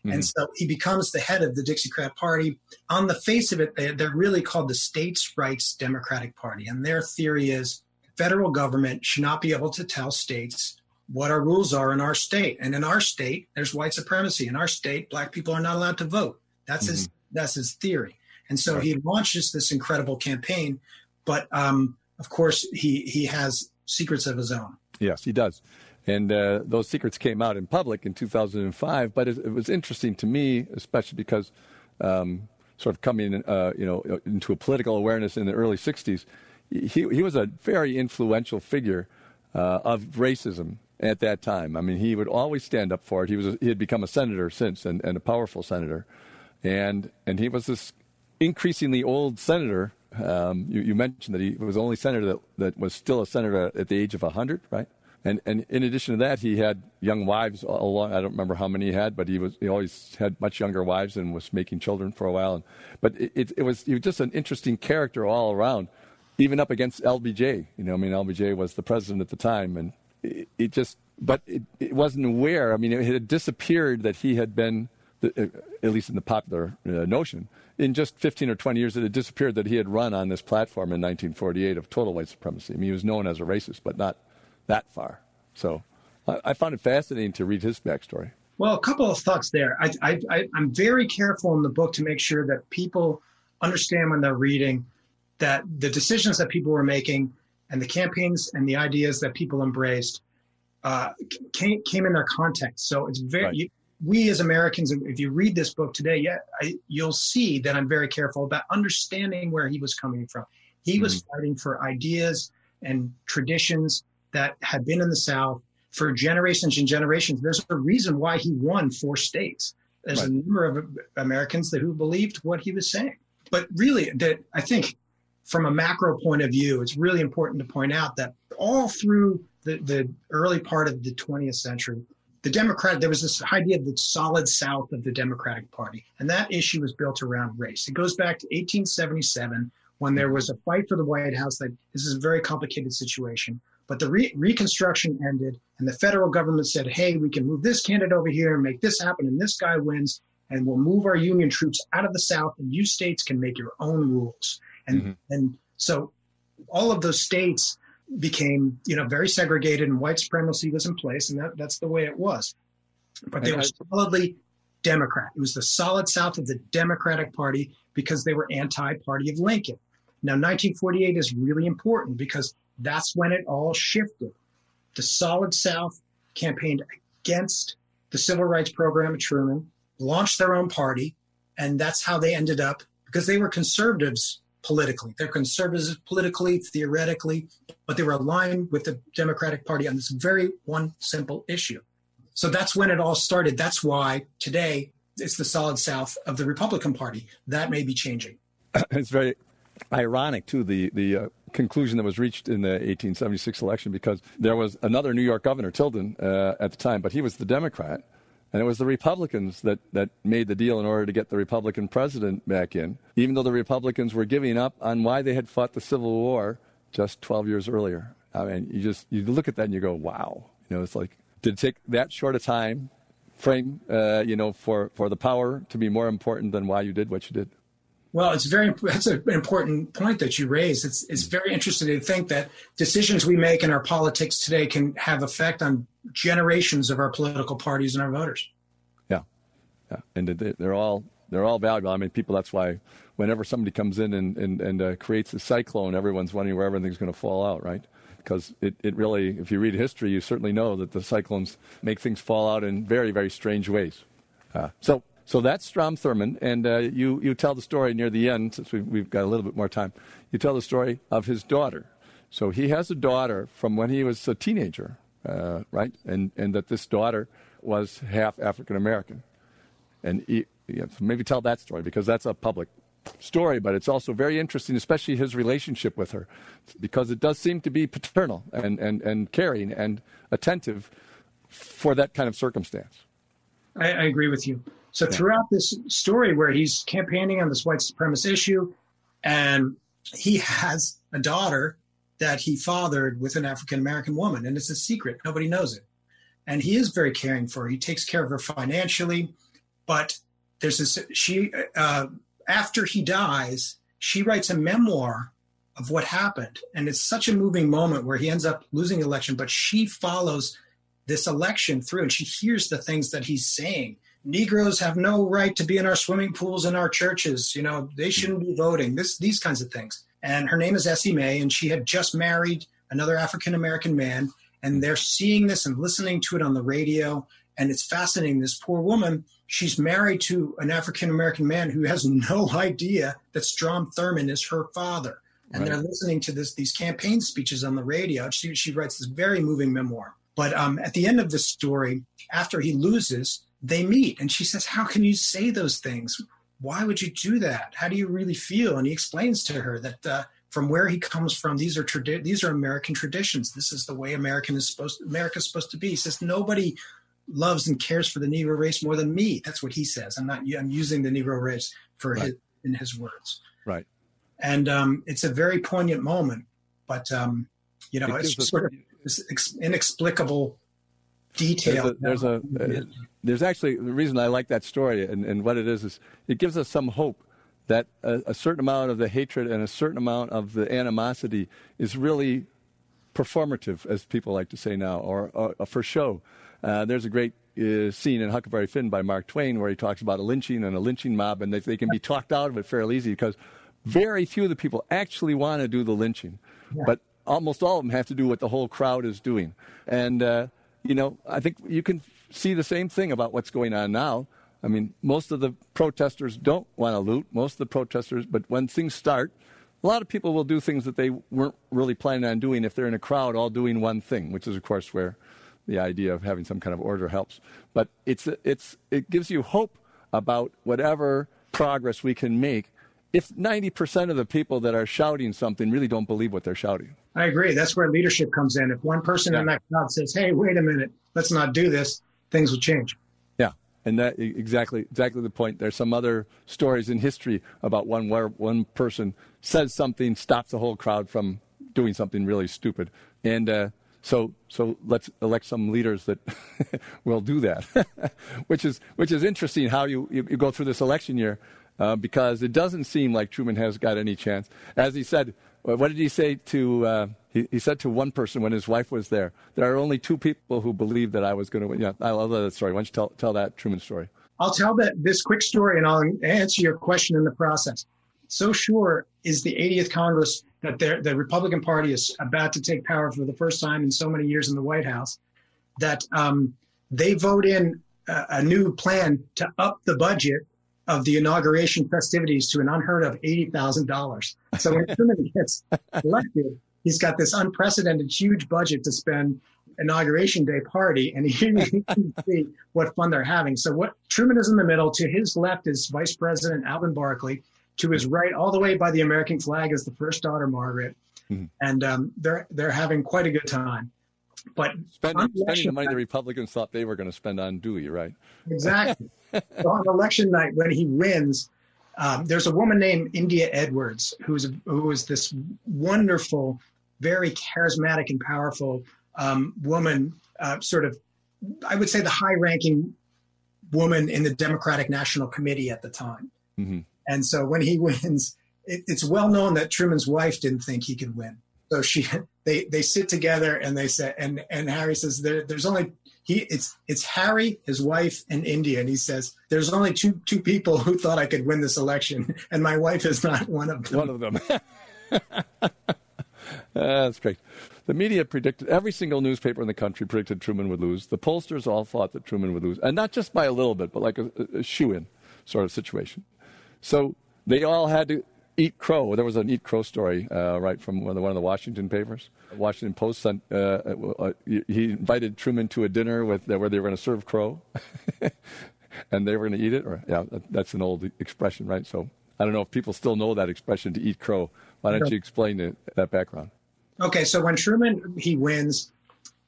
Mm-hmm. And so he becomes the head of the Dixiecrat Party. On the face of it, they, they're really called the States' Rights Democratic Party. And their theory is federal government should not be able to tell states what our rules are in our state. And in our state, there's white supremacy. In our state, black people are not allowed to vote. That's mm-hmm. his that's his theory. And so right. he launches this incredible campaign, but um, of course he he has secrets of his own. Yes, he does. And uh, those secrets came out in public in 2005. But it, it was interesting to me, especially because um, sort of coming, uh, you know, into a political awareness in the early 60s, he, he was a very influential figure uh, of racism at that time. I mean, he would always stand up for it. He was a, he had become a senator since, and, and a powerful senator, and and he was this increasingly old senator. Um, you, you, mentioned that he was the only senator that, that was still a senator at the age of 100, right? And and in addition to that, he had young wives. Along, I don't remember how many he had, but he was he always had much younger wives and was making children for a while. And, but it, it, it was he was just an interesting character all around, even up against LBJ. You know, I mean, LBJ was the president at the time, and it, it just but it, it, wasn't aware. I mean, it had disappeared that he had been, uh, at least in the popular uh, notion, in just 15 or 20 years, it had disappeared that he had run on this platform in 1948 of total white supremacy. I mean, he was known as a racist, but not that far. So I, I found it fascinating to read his backstory. Well, a couple of thoughts there. I, I, I, I'm very careful in the book to make sure that people understand when they're reading that the decisions that people were making and the campaigns and the ideas that people embraced uh, came, came in their context. So it's very, right. you, we as Americans, if you read this book today, yeah, I, you'll see that I'm very careful about understanding where he was coming from. He mm-hmm. was fighting for ideas and traditions that had been in the South for generations and generations. There's a reason why he won four states. There's right. a number of Americans that who believed what he was saying. But really, that I think from a macro point of view, it's really important to point out that all through the, the early part of the 20th century, the Democrat, there was this idea of the solid South of the Democratic Party. And that issue was built around race. It goes back to 1877 when there was a fight for the White House that this is a very complicated situation but the re- Reconstruction ended, and the federal government said, hey, we can move this candidate over here and make this happen, and this guy wins, and we'll move our Union troops out of the South, and you states can make your own rules. And, mm-hmm. and so all of those states became, you know, very segregated, and white supremacy was in place, and that, that's the way it was. But they were solidly Democrat. It was the solid South of the Democratic Party because they were anti-party of Lincoln. Now, 1948 is really important because that's when it all shifted. The Solid South campaigned against the civil rights program of Truman, launched their own party, and that's how they ended up because they were conservatives politically. They're conservatives politically, theoretically, but they were aligned with the Democratic Party on this very one simple issue. So that's when it all started. That's why today it's the solid south of the Republican Party. That may be changing. It's very ironic too the the uh, conclusion that was reached in the 1876 election because there was another New York governor Tilden uh, at the time, but he was the Democrat, and it was the Republicans that that made the deal in order to get the Republican president back in, even though the Republicans were giving up on why they had fought the Civil War just 12 years earlier. I mean, you just you look at that and you go, wow, you know, it's like did it take that short a time frame, uh, you know, for for the power to be more important than why you did what you did. Well, it's very that's an important point that you raised. It's it's very interesting to think that decisions we make in our politics today can have effect on generations of our political parties and our voters. Yeah, yeah, and they're all they're all valuable. I mean, people. That's why whenever somebody comes in and and, and uh, creates a cyclone, everyone's wondering where everything's going to fall out, right? Because it, it really, if you read history, you certainly know that the cyclones make things fall out in very very strange ways. Uh, so so that's Strom Thurmond, and uh, you, you tell the story near the end, since we've, we've got a little bit more time. You tell the story of his daughter. So he has a daughter from when he was a teenager, uh, right? And, and that this daughter was half African American. And he, yeah, maybe tell that story because that's a public story, but it's also very interesting, especially his relationship with her, because it does seem to be paternal and, and, and caring and attentive for that kind of circumstance. I, I agree with you. So yeah. throughout this story where he's campaigning on this white supremacist issue, and he has a daughter that he fathered with an African American woman, and it's a secret. Nobody knows it. And he is very caring for her. He takes care of her financially, but there's this. She uh, after he dies, she writes a memoir of what happened, and it's such a moving moment where he ends up losing the election, but she follows this election through, and she hears the things that he's saying Negroes have no right to be in our swimming pools in our churches. You know, they shouldn't be voting. This, these kinds of things. And her name is Essie Mae, and she had just married another African American man. And they're seeing this and listening to it on the radio. And it's fascinating. This poor woman, she's married to an African American man who has no idea that Strom Thurmond is her father. And right. they're listening to this these campaign speeches on the radio. She, she writes this very moving memoir. But um, at the end of the story, after he loses, they meet and she says how can you say those things? Why would you do that? How do you really feel? And he explains to her that uh, from where he comes from these are tradi- these are american traditions. This is the way american is supposed america's supposed to be. He says nobody loves and cares for the negro race more than me. That's what he says. I'm not i'm using the negro race for right. his in his words. Right. And um, it's a very poignant moment but um, you know it it's sort of this inexplicable detail there's a, there's a there's actually the reason I like that story and, and what it is is it gives us some hope that a, a, certain amount of the hatred and a certain amount of the animosity is really performative, as people like to say now, or, or, or for show. Uh, there's a great uh, scene in Huckleberry Finn by Mark Twain where he talks about a lynching and a lynching mob, and they, they can be talked out of it fairly easy because very few of the people actually want to do the lynching, yeah. but almost all of them have to do what the whole crowd is doing. And uh, you know, I think you can see the same thing about what's going on now. I mean, most of the protesters don't want to loot. Most of the protesters, but when things start, a lot of people will do things that they weren't really planning on doing if they're in a crowd all doing one thing, which is, of course, where the idea of having some kind of order helps. But it's, it's, it gives you hope about whatever progress we can make if 90% of the people that are shouting something really don't believe what they're shouting. I agree. That's where leadership comes in. If one person yeah. in that crowd says, "Hey, wait a minute, let's not do this," things will change. Yeah, and that exactly exactly the point. There's some other stories in history about one where one person says something, stops the whole crowd from doing something really stupid, and uh, so so let's elect some leaders that will do that, which is which is interesting. How you, you, you go through this election year. Uh, because it doesn't seem like Truman has got any chance. As he said, what did he say to? Uh, he, he, said to one person when his wife was there, "There are only two people who believe that I was going to win." Yeah, I love that story. Why don't you tell tell that Truman story? I'll tell that this quick story, and I'll answer your question in the process. So sure is the 80th Congress that the Republican Party is about to take power for the first time in so many years in the White House that um, they vote in a, a new plan to up the budget of the inauguration festivities to an unheard of $80,000. So when Truman gets elected, he's got this unprecedented huge budget to spend inauguration day party and he can see what fun they're having. So what Truman is in the middle, to his left is Vice President Alben Barkley, to his right, all the way by the American flag is the first daughter, Margaret. Mm-hmm. And um, they're they're having quite a good time. But spending, spending the money the Republicans thought they were going to spend on Dewey, right? Exactly. so on election night, when he wins, um, there's a woman named India Edwards who's who is this wonderful, very charismatic and powerful um, woman, uh, sort of, I would say, the high-ranking woman in the Democratic National Committee at the time. Mm-hmm. And so when he wins, it, it's well known that Truman's wife didn't think he could win. So she, they, they sit together and they say, and, and Harry says, there, there's only, he, it's, it's Harry, his wife, and India. And he says, there's only two, two people who thought I could win this election. And my wife is not one of them. One of them. That's great. The media predicted, every single newspaper in the country predicted Truman would lose. The pollsters all thought that Truman would lose. And not just by a little bit, but like a, a shoe in sort of situation. So they all had to eat crow. There was an eat crow story, uh, right, from one of, the, one of the Washington papers. Washington Post sent, uh, uh, he invited Truman to a dinner with, where they were going to serve crow. and they were going to eat it. Or, yeah, that's an old expression, right? So I don't know if people still know that expression to eat crow. Why don't you explain it, that background? Okay, so when Truman he wins,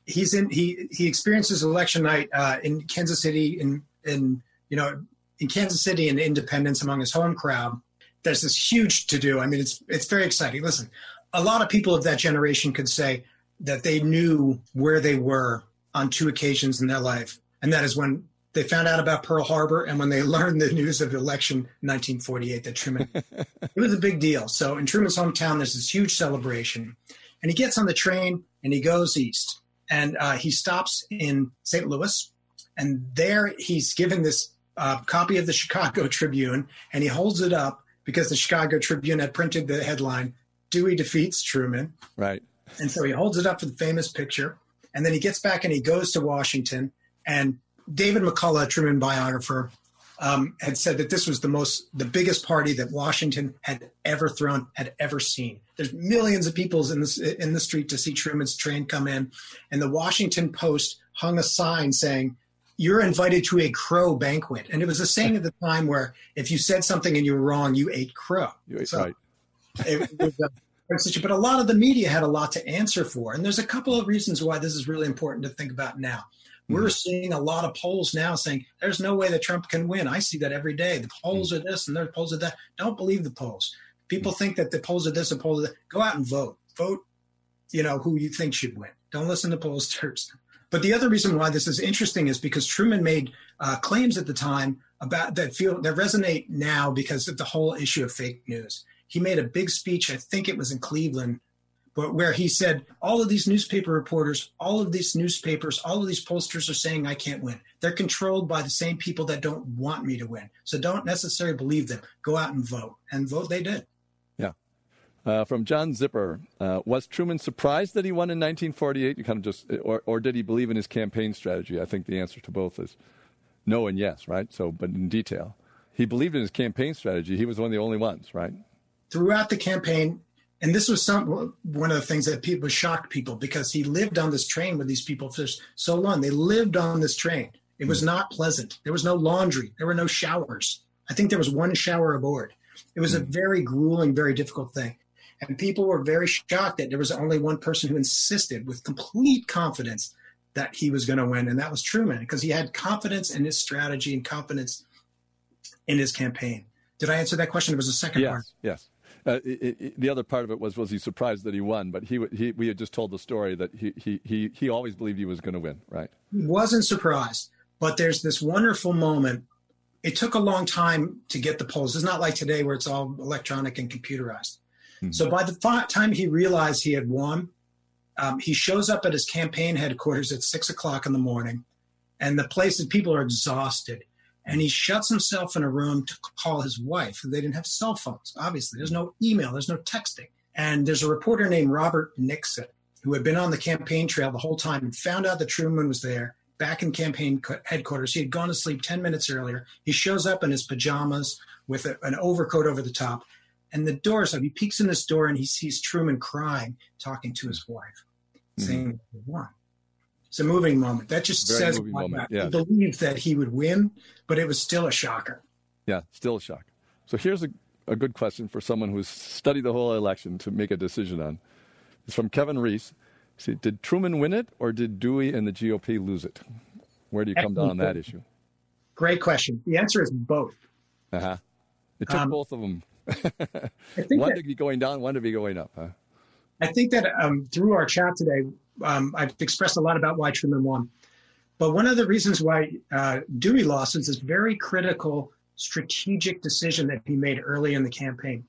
he's in he he experiences election night uh, in Kansas City in in you know in Kansas City and Independence among his home crowd. There's this huge to do. I mean, it's it's very exciting. Listen, a lot of people of that generation could say that they knew where they were on two occasions in their life, and that is when they found out about Pearl Harbor and when they learned the news of the election 1948 that Truman, it was a big deal. So in Truman's hometown, there's this huge celebration. And he gets on the train and he goes east. And uh, he stops in St. Louis. And there he's given this uh, copy of the Chicago Tribune and he holds it up because the Chicago Tribune had printed the headline, Dewey defeats Truman. Right. And so he holds it up for the famous picture. And then he gets back and he goes to Washington. And David McCullough, Truman biographer, um, had said that this was the most, the biggest party that Washington had ever thrown, had ever seen. There's millions of people in the in the street to see Truman's train come in, and the Washington Post hung a sign saying, "You're invited to a crow banquet." And it was a saying at the time where if you said something and you were wrong, you ate crow. You ate, so right. it was a, but a lot of the media had a lot to answer for, and there's a couple of reasons why this is really important to think about now. We're mm-hmm. seeing a lot of polls now saying there's no way that Trump can win. I see that every day. The polls mm-hmm. are this and the polls are that. Don't believe the polls. People mm-hmm. think that the polls are this and polls are that. Go out and vote. Vote, you know, who you think should win. Don't listen to pollsters. But the other reason why this is interesting is because Truman made uh, claims at the time about that feel that resonate now because of the whole issue of fake news. He made a big speech. I think it was in Cleveland but where he said, all of these newspaper reporters, all of these newspapers, all of these pollsters are saying I can't win. They're controlled by the same people that don't want me to win. So don't necessarily believe them. Go out and vote. And vote they did. Uh, from John Zipper, uh, was Truman surprised that he won in 1948? You kind of just, or, or did he believe in his campaign strategy? I think the answer to both is no and yes, right? So, but in detail, he believed in his campaign strategy. He was one of the only ones, right? Throughout the campaign, and this was some one of the things that people shocked people because he lived on this train with these people for so long. They lived on this train. It was hmm. not pleasant. There was no laundry. There were no showers. I think there was one shower aboard. It was a hmm. very grueling, very difficult thing. And people were very shocked that there was only one person who insisted with complete confidence that he was going to win, and that was Truman, because he had confidence in his strategy and confidence in his campaign. Did I answer that question? There was a second yes, part. Yes. Uh, it, it, the other part of it was was he surprised that he won? But he, he we had just told the story that he he he, he always believed he was going to win, right? He wasn't surprised, but there's this wonderful moment. It took a long time to get the polls. It's not like today where it's all electronic and computerized. Mm-hmm. So by the time he realized he had won, um, he shows up at his campaign headquarters at six o'clock in the morning, and the place that people are exhausted and he shuts himself in a room to call his wife. They didn't have cell phones, obviously. There's no email, there's no texting. And there's a reporter named Robert Nixon who had been on the campaign trail the whole time and found out that Truman was there back in campaign headquarters. He had gone to sleep 10 minutes earlier. He shows up in his pajamas with a, an overcoat over the top. And the door's up. He peeks in this door and he sees Truman crying, talking to his wife, mm-hmm. saying, Won. It's a moving moment. That just Very says moment, yes. he believed that he would win, but it was still a shocker. Yeah, still a shock. So here's a, a good question for someone who's studied the whole election to make a decision on. It's from Kevin Reese. See, did Truman win it or did Dewey and the GOP lose it? Where do you come down on that issue? Great question. The answer is both. Uh huh. It took um, both of them. One that, to be going down, one to be going up. Huh? I think that um, through our chat today, um, I've expressed a lot about why Truman won. But one of the reasons why uh, Dewey lost is this very critical strategic decision that he made early in the campaign.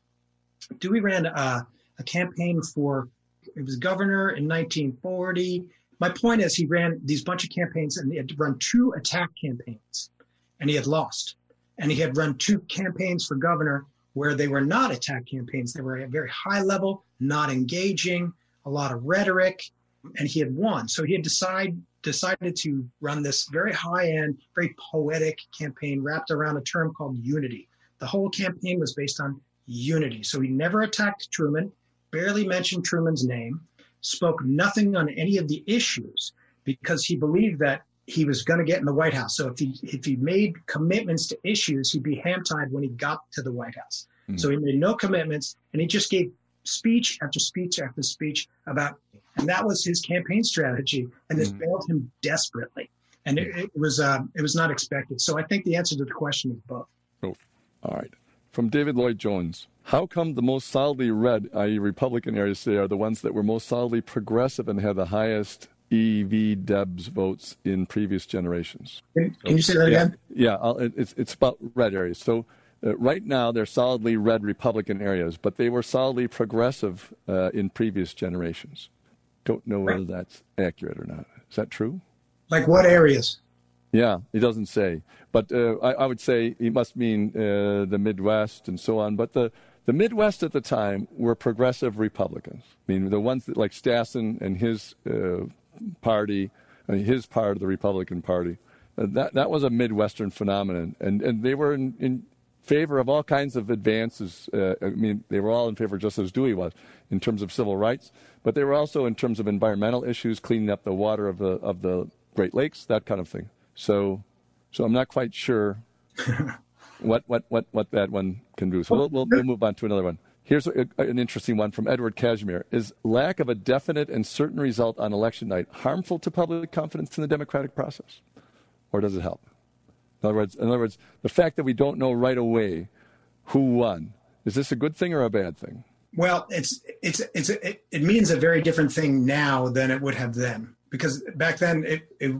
Dewey ran a, a campaign for, it was governor in 1940. My point is, he ran these bunch of campaigns and he had run two attack campaigns and he had lost. And he had run two campaigns for governor where they were not attack campaigns. They were at very high level, not engaging, a lot of rhetoric, and he had won. So he had decide, decided to run this very high end, very poetic campaign wrapped around a term called unity. The whole campaign was based on unity. So he never attacked Truman, barely mentioned Truman's name, spoke nothing on any of the issues because he believed that he was going to get in the White House. So if he if he made commitments to issues, he'd be hand-tied when he got to the White House. Mm-hmm. So he made no commitments, and he just gave speech after speech after speech about, and that was his campaign strategy, and this mm-hmm. failed him desperately. And it, it was uh, it was not expected. So I think the answer to the question is both. Oh, all right. From David Lloyd Jones. How come the most solidly red, i.e., Republican areas today, are the ones that were most solidly progressive and had the highest EV Debs votes in previous generations. Can, you say that again? Yeah, yeah it's, it's about red areas. So uh, right now, they're solidly red Republican areas, but they were solidly progressive uh, in previous generations. Don't know whether that's accurate or not. Is that true? Like what areas? Yeah, he doesn't say. But uh, I, I, would say he must mean uh, the Midwest and so on. But the, the Midwest at the time were progressive Republicans. I mean, the ones that, like Stassen and his uh, party, his part of the Republican Party. Uh, that that was a Midwestern phenomenon, and and they were in, in favor of all kinds of advances. Uh, I mean, they were all in favor, just as Dewey was, in terms of civil rights, but they were also in terms of environmental issues, cleaning up the water of the of the Great Lakes, that kind of thing. So, so I'm not quite sure what what what what that one can do. So we'll we'll, we'll move on to another one. Here's a, an interesting one from Edward Kashmir. Is lack of a definite and certain result on election night harmful to public confidence in the democratic process? Or does it help? In other words, in other words, the fact that we don't know right away who won, is this a good thing or a bad thing? Well, it's it's it's it, it means a very different thing now than it would have then. Because back then it, it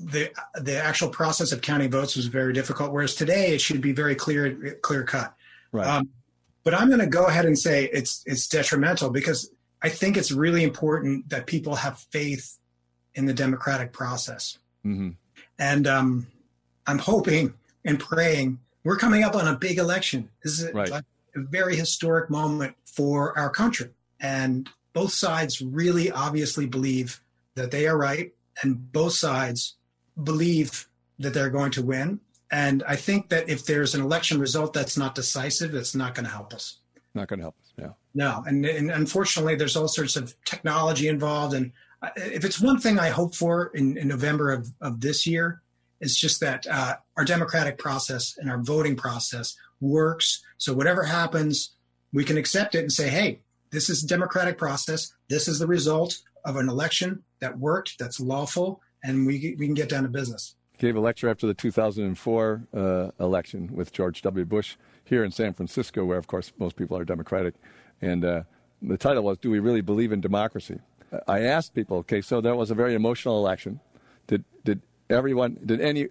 the the actual process of counting votes was very difficult, whereas today it should be very clear clear cut. Right. Um, but I'm going to go ahead and say it's it's detrimental because I think it's really important that people have faith in the democratic process. Mm-hmm. And um, I'm hoping and praying we're coming up on a big election. This is right. a, a very historic moment for our country, and both sides really obviously believe that they are right, and both sides believe that they're going to win. And I think that if there's an election result that's not decisive, it's not going to help us. Not going to help us. Yeah. No, and, and unfortunately, there's all sorts of technology involved. And uh, if it's one thing I hope for in, in November of, of this year, it's just that uh, our democratic process and our voting process works. So whatever happens, we can accept it and say, hey, this is a democratic process. This is the result of an election that worked, that's lawful, and we, we can get down to business gave a lecture after the 2004 uh, election with George W. Bush here in San Francisco, where, of course, most people are Democratic. And uh, the title was, Do We Really Believe in Democracy? I asked people, okay, so that was a very emotional election. Did, did everyone, did any,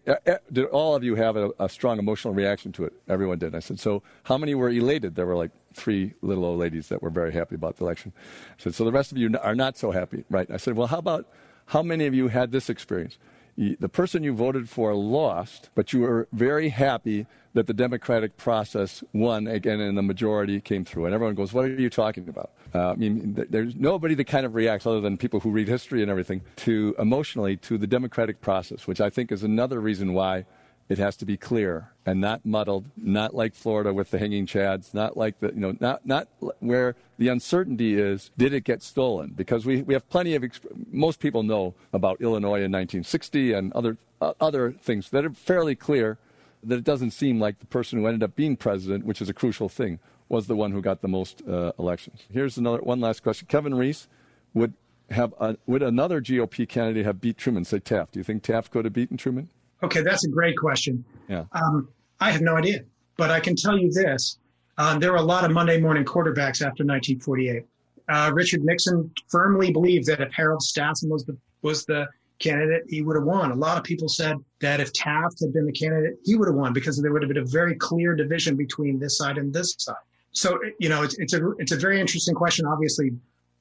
did all of you have a, a strong emotional reaction to it? Everyone did. I said, so how many were elated? There were like three little old ladies that were very happy about the election. I said, so the rest of you are not so happy, right? I said, well, how about, how many of you had this experience? The person you voted for lost, but you were very happy that the democratic process won again and the majority came through. And everyone goes, What are you talking about? Uh, I mean, there's nobody that kind of reacts, other than people who read history and everything, to emotionally to the democratic process, which I think is another reason why it has to be clear and not muddled, not like Florida with the hanging chads, not like the, you know, not, not where the uncertainty is, did it get stolen? Because we, we have plenty of, most people know about Illinois in 1960 and other, uh, other things that are fairly clear that it doesn't seem like the person who ended up being president, which is a crucial thing, was the one who got the most uh, elections. Here's another, one last question. Kevin Reese would have, a, would another GOP candidate have beat Truman, say Taft? Do you think Taft could have beaten Truman? Okay, that's a great question. Yeah. Um, I have no idea, but I can tell you this: uh, there were a lot of Monday morning quarterbacks after 1948. Uh, Richard Nixon firmly believed that if Harold Stassen was the was the candidate, he would have won. A lot of people said that if Taft had been the candidate, he would have won because there would have been a very clear division between this side and this side. So, you know, it's, it's a it's a very interesting question. Obviously,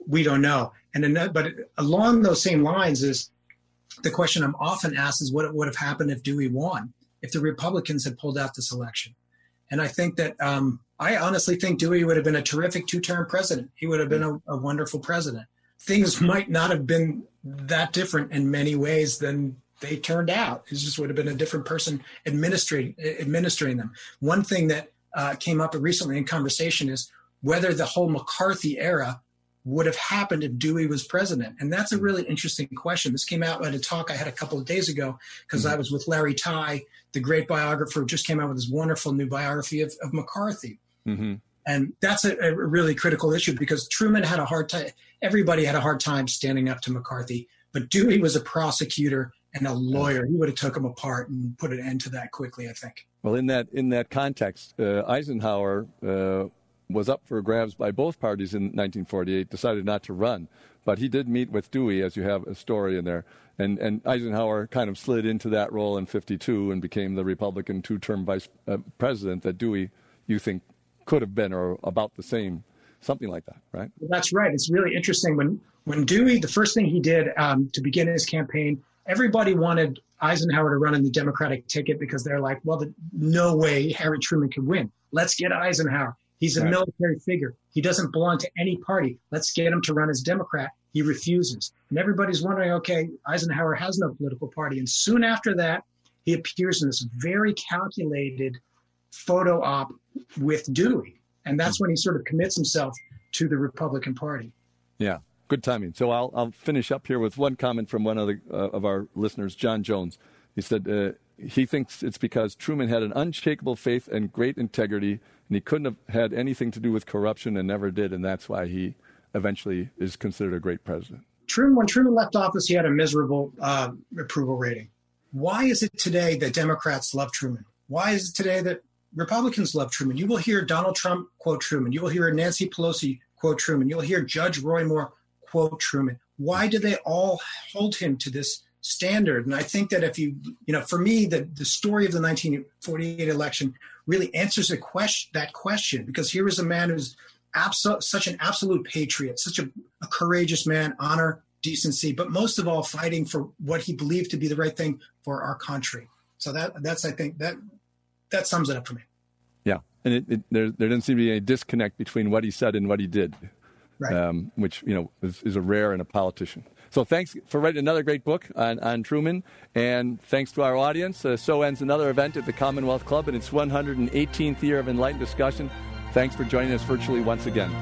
we don't know. And then, but along those same lines is the question I'm often asked is what would have happened if Dewey won, if the Republicans had pulled out this election. And I think that um, I honestly think Dewey would have been a terrific two-term president. He would have been a, a wonderful president. Things might not have been that different in many ways than they turned out. It just would have been a different person administering administering them. One thing that uh, came up recently in conversation is whether the whole McCarthy era would have happened if Dewey was president? And that's a really interesting question. This came out at a talk I had a couple of days ago because mm-hmm. I was with Larry Tye, the great biographer, who just came out with his wonderful new biography of, of McCarthy. Mm-hmm. And that's a, a, really critical issue because Truman had a hard time, everybody had a hard time standing up to McCarthy, but Dewey was a prosecutor and a lawyer. He would have took him apart and put an end to that quickly, I think. Well, in that in that context, uh, Eisenhower uh, was up for grabs by both parties in 1948, decided not to run. But he did meet with Dewey, as you have a story in there. And, and Eisenhower kind of slid into that role in 52 and became the Republican two term vice uh, president that Dewey, you think, could have been or about the same, something like that, right? That's right. It's really interesting. When, when Dewey, the first thing he did um, to begin his campaign, everybody wanted Eisenhower to run in the Democratic ticket because they're like, well, the, no way Harry Truman could win. Let's get Eisenhower. He's a right. military figure. He doesn't belong to any party. Let's get him to run as Democrat. He refuses. And everybody's wondering, okay, Eisenhower has no political party. And soon after that, he appears in this very calculated photo op with Dewey. And that's when he sort of commits himself to the Republican Party. Yeah, good timing. So I'll, I'll finish up here with one comment from one of, the, uh, of our listeners, John Jones. He said, uh, he thinks it's because Truman had an unshakable faith and great integrity, and he couldn't have had anything to do with corruption and never did, and that's why he eventually is considered a great president. Truman, when Truman left office, he had a miserable uh, approval rating. Why is it today that Democrats love Truman? Why is it today that Republicans love Truman? You will hear Donald Trump quote Truman. You will hear Nancy Pelosi quote Truman. You'll hear Judge Roy Moore quote Truman. Why do they all hold him to this standard. And I think that if you, you know, for me, the, the story of the 1948 election really answers a question, that question, because here is a man who's abso- such an absolute patriot, such a, a courageous man, honor, decency, but most of all, fighting for what he believed to be the right thing for our country. So that that's I think that that sums it up for me. Yeah, and it, it, there there doesn't seem to be any disconnect between what he said and what he did, right. um, which you know is, is a rare in a politician. So thanks for writing another great book on, on Truman. And thanks to our audience. Uh, so ends another event at the Commonwealth Club in its 118th year of enlightened discussion. Thanks for joining us virtually once again.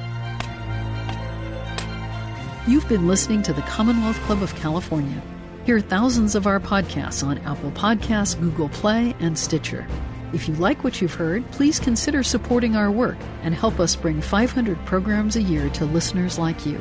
You've been listening to the Commonwealth Club of California. Hear thousands of our podcasts on Apple Podcasts, Google Play, and Stitcher. If you like what you've heard, please consider supporting our work and help us bring 500 programs a year to listeners like you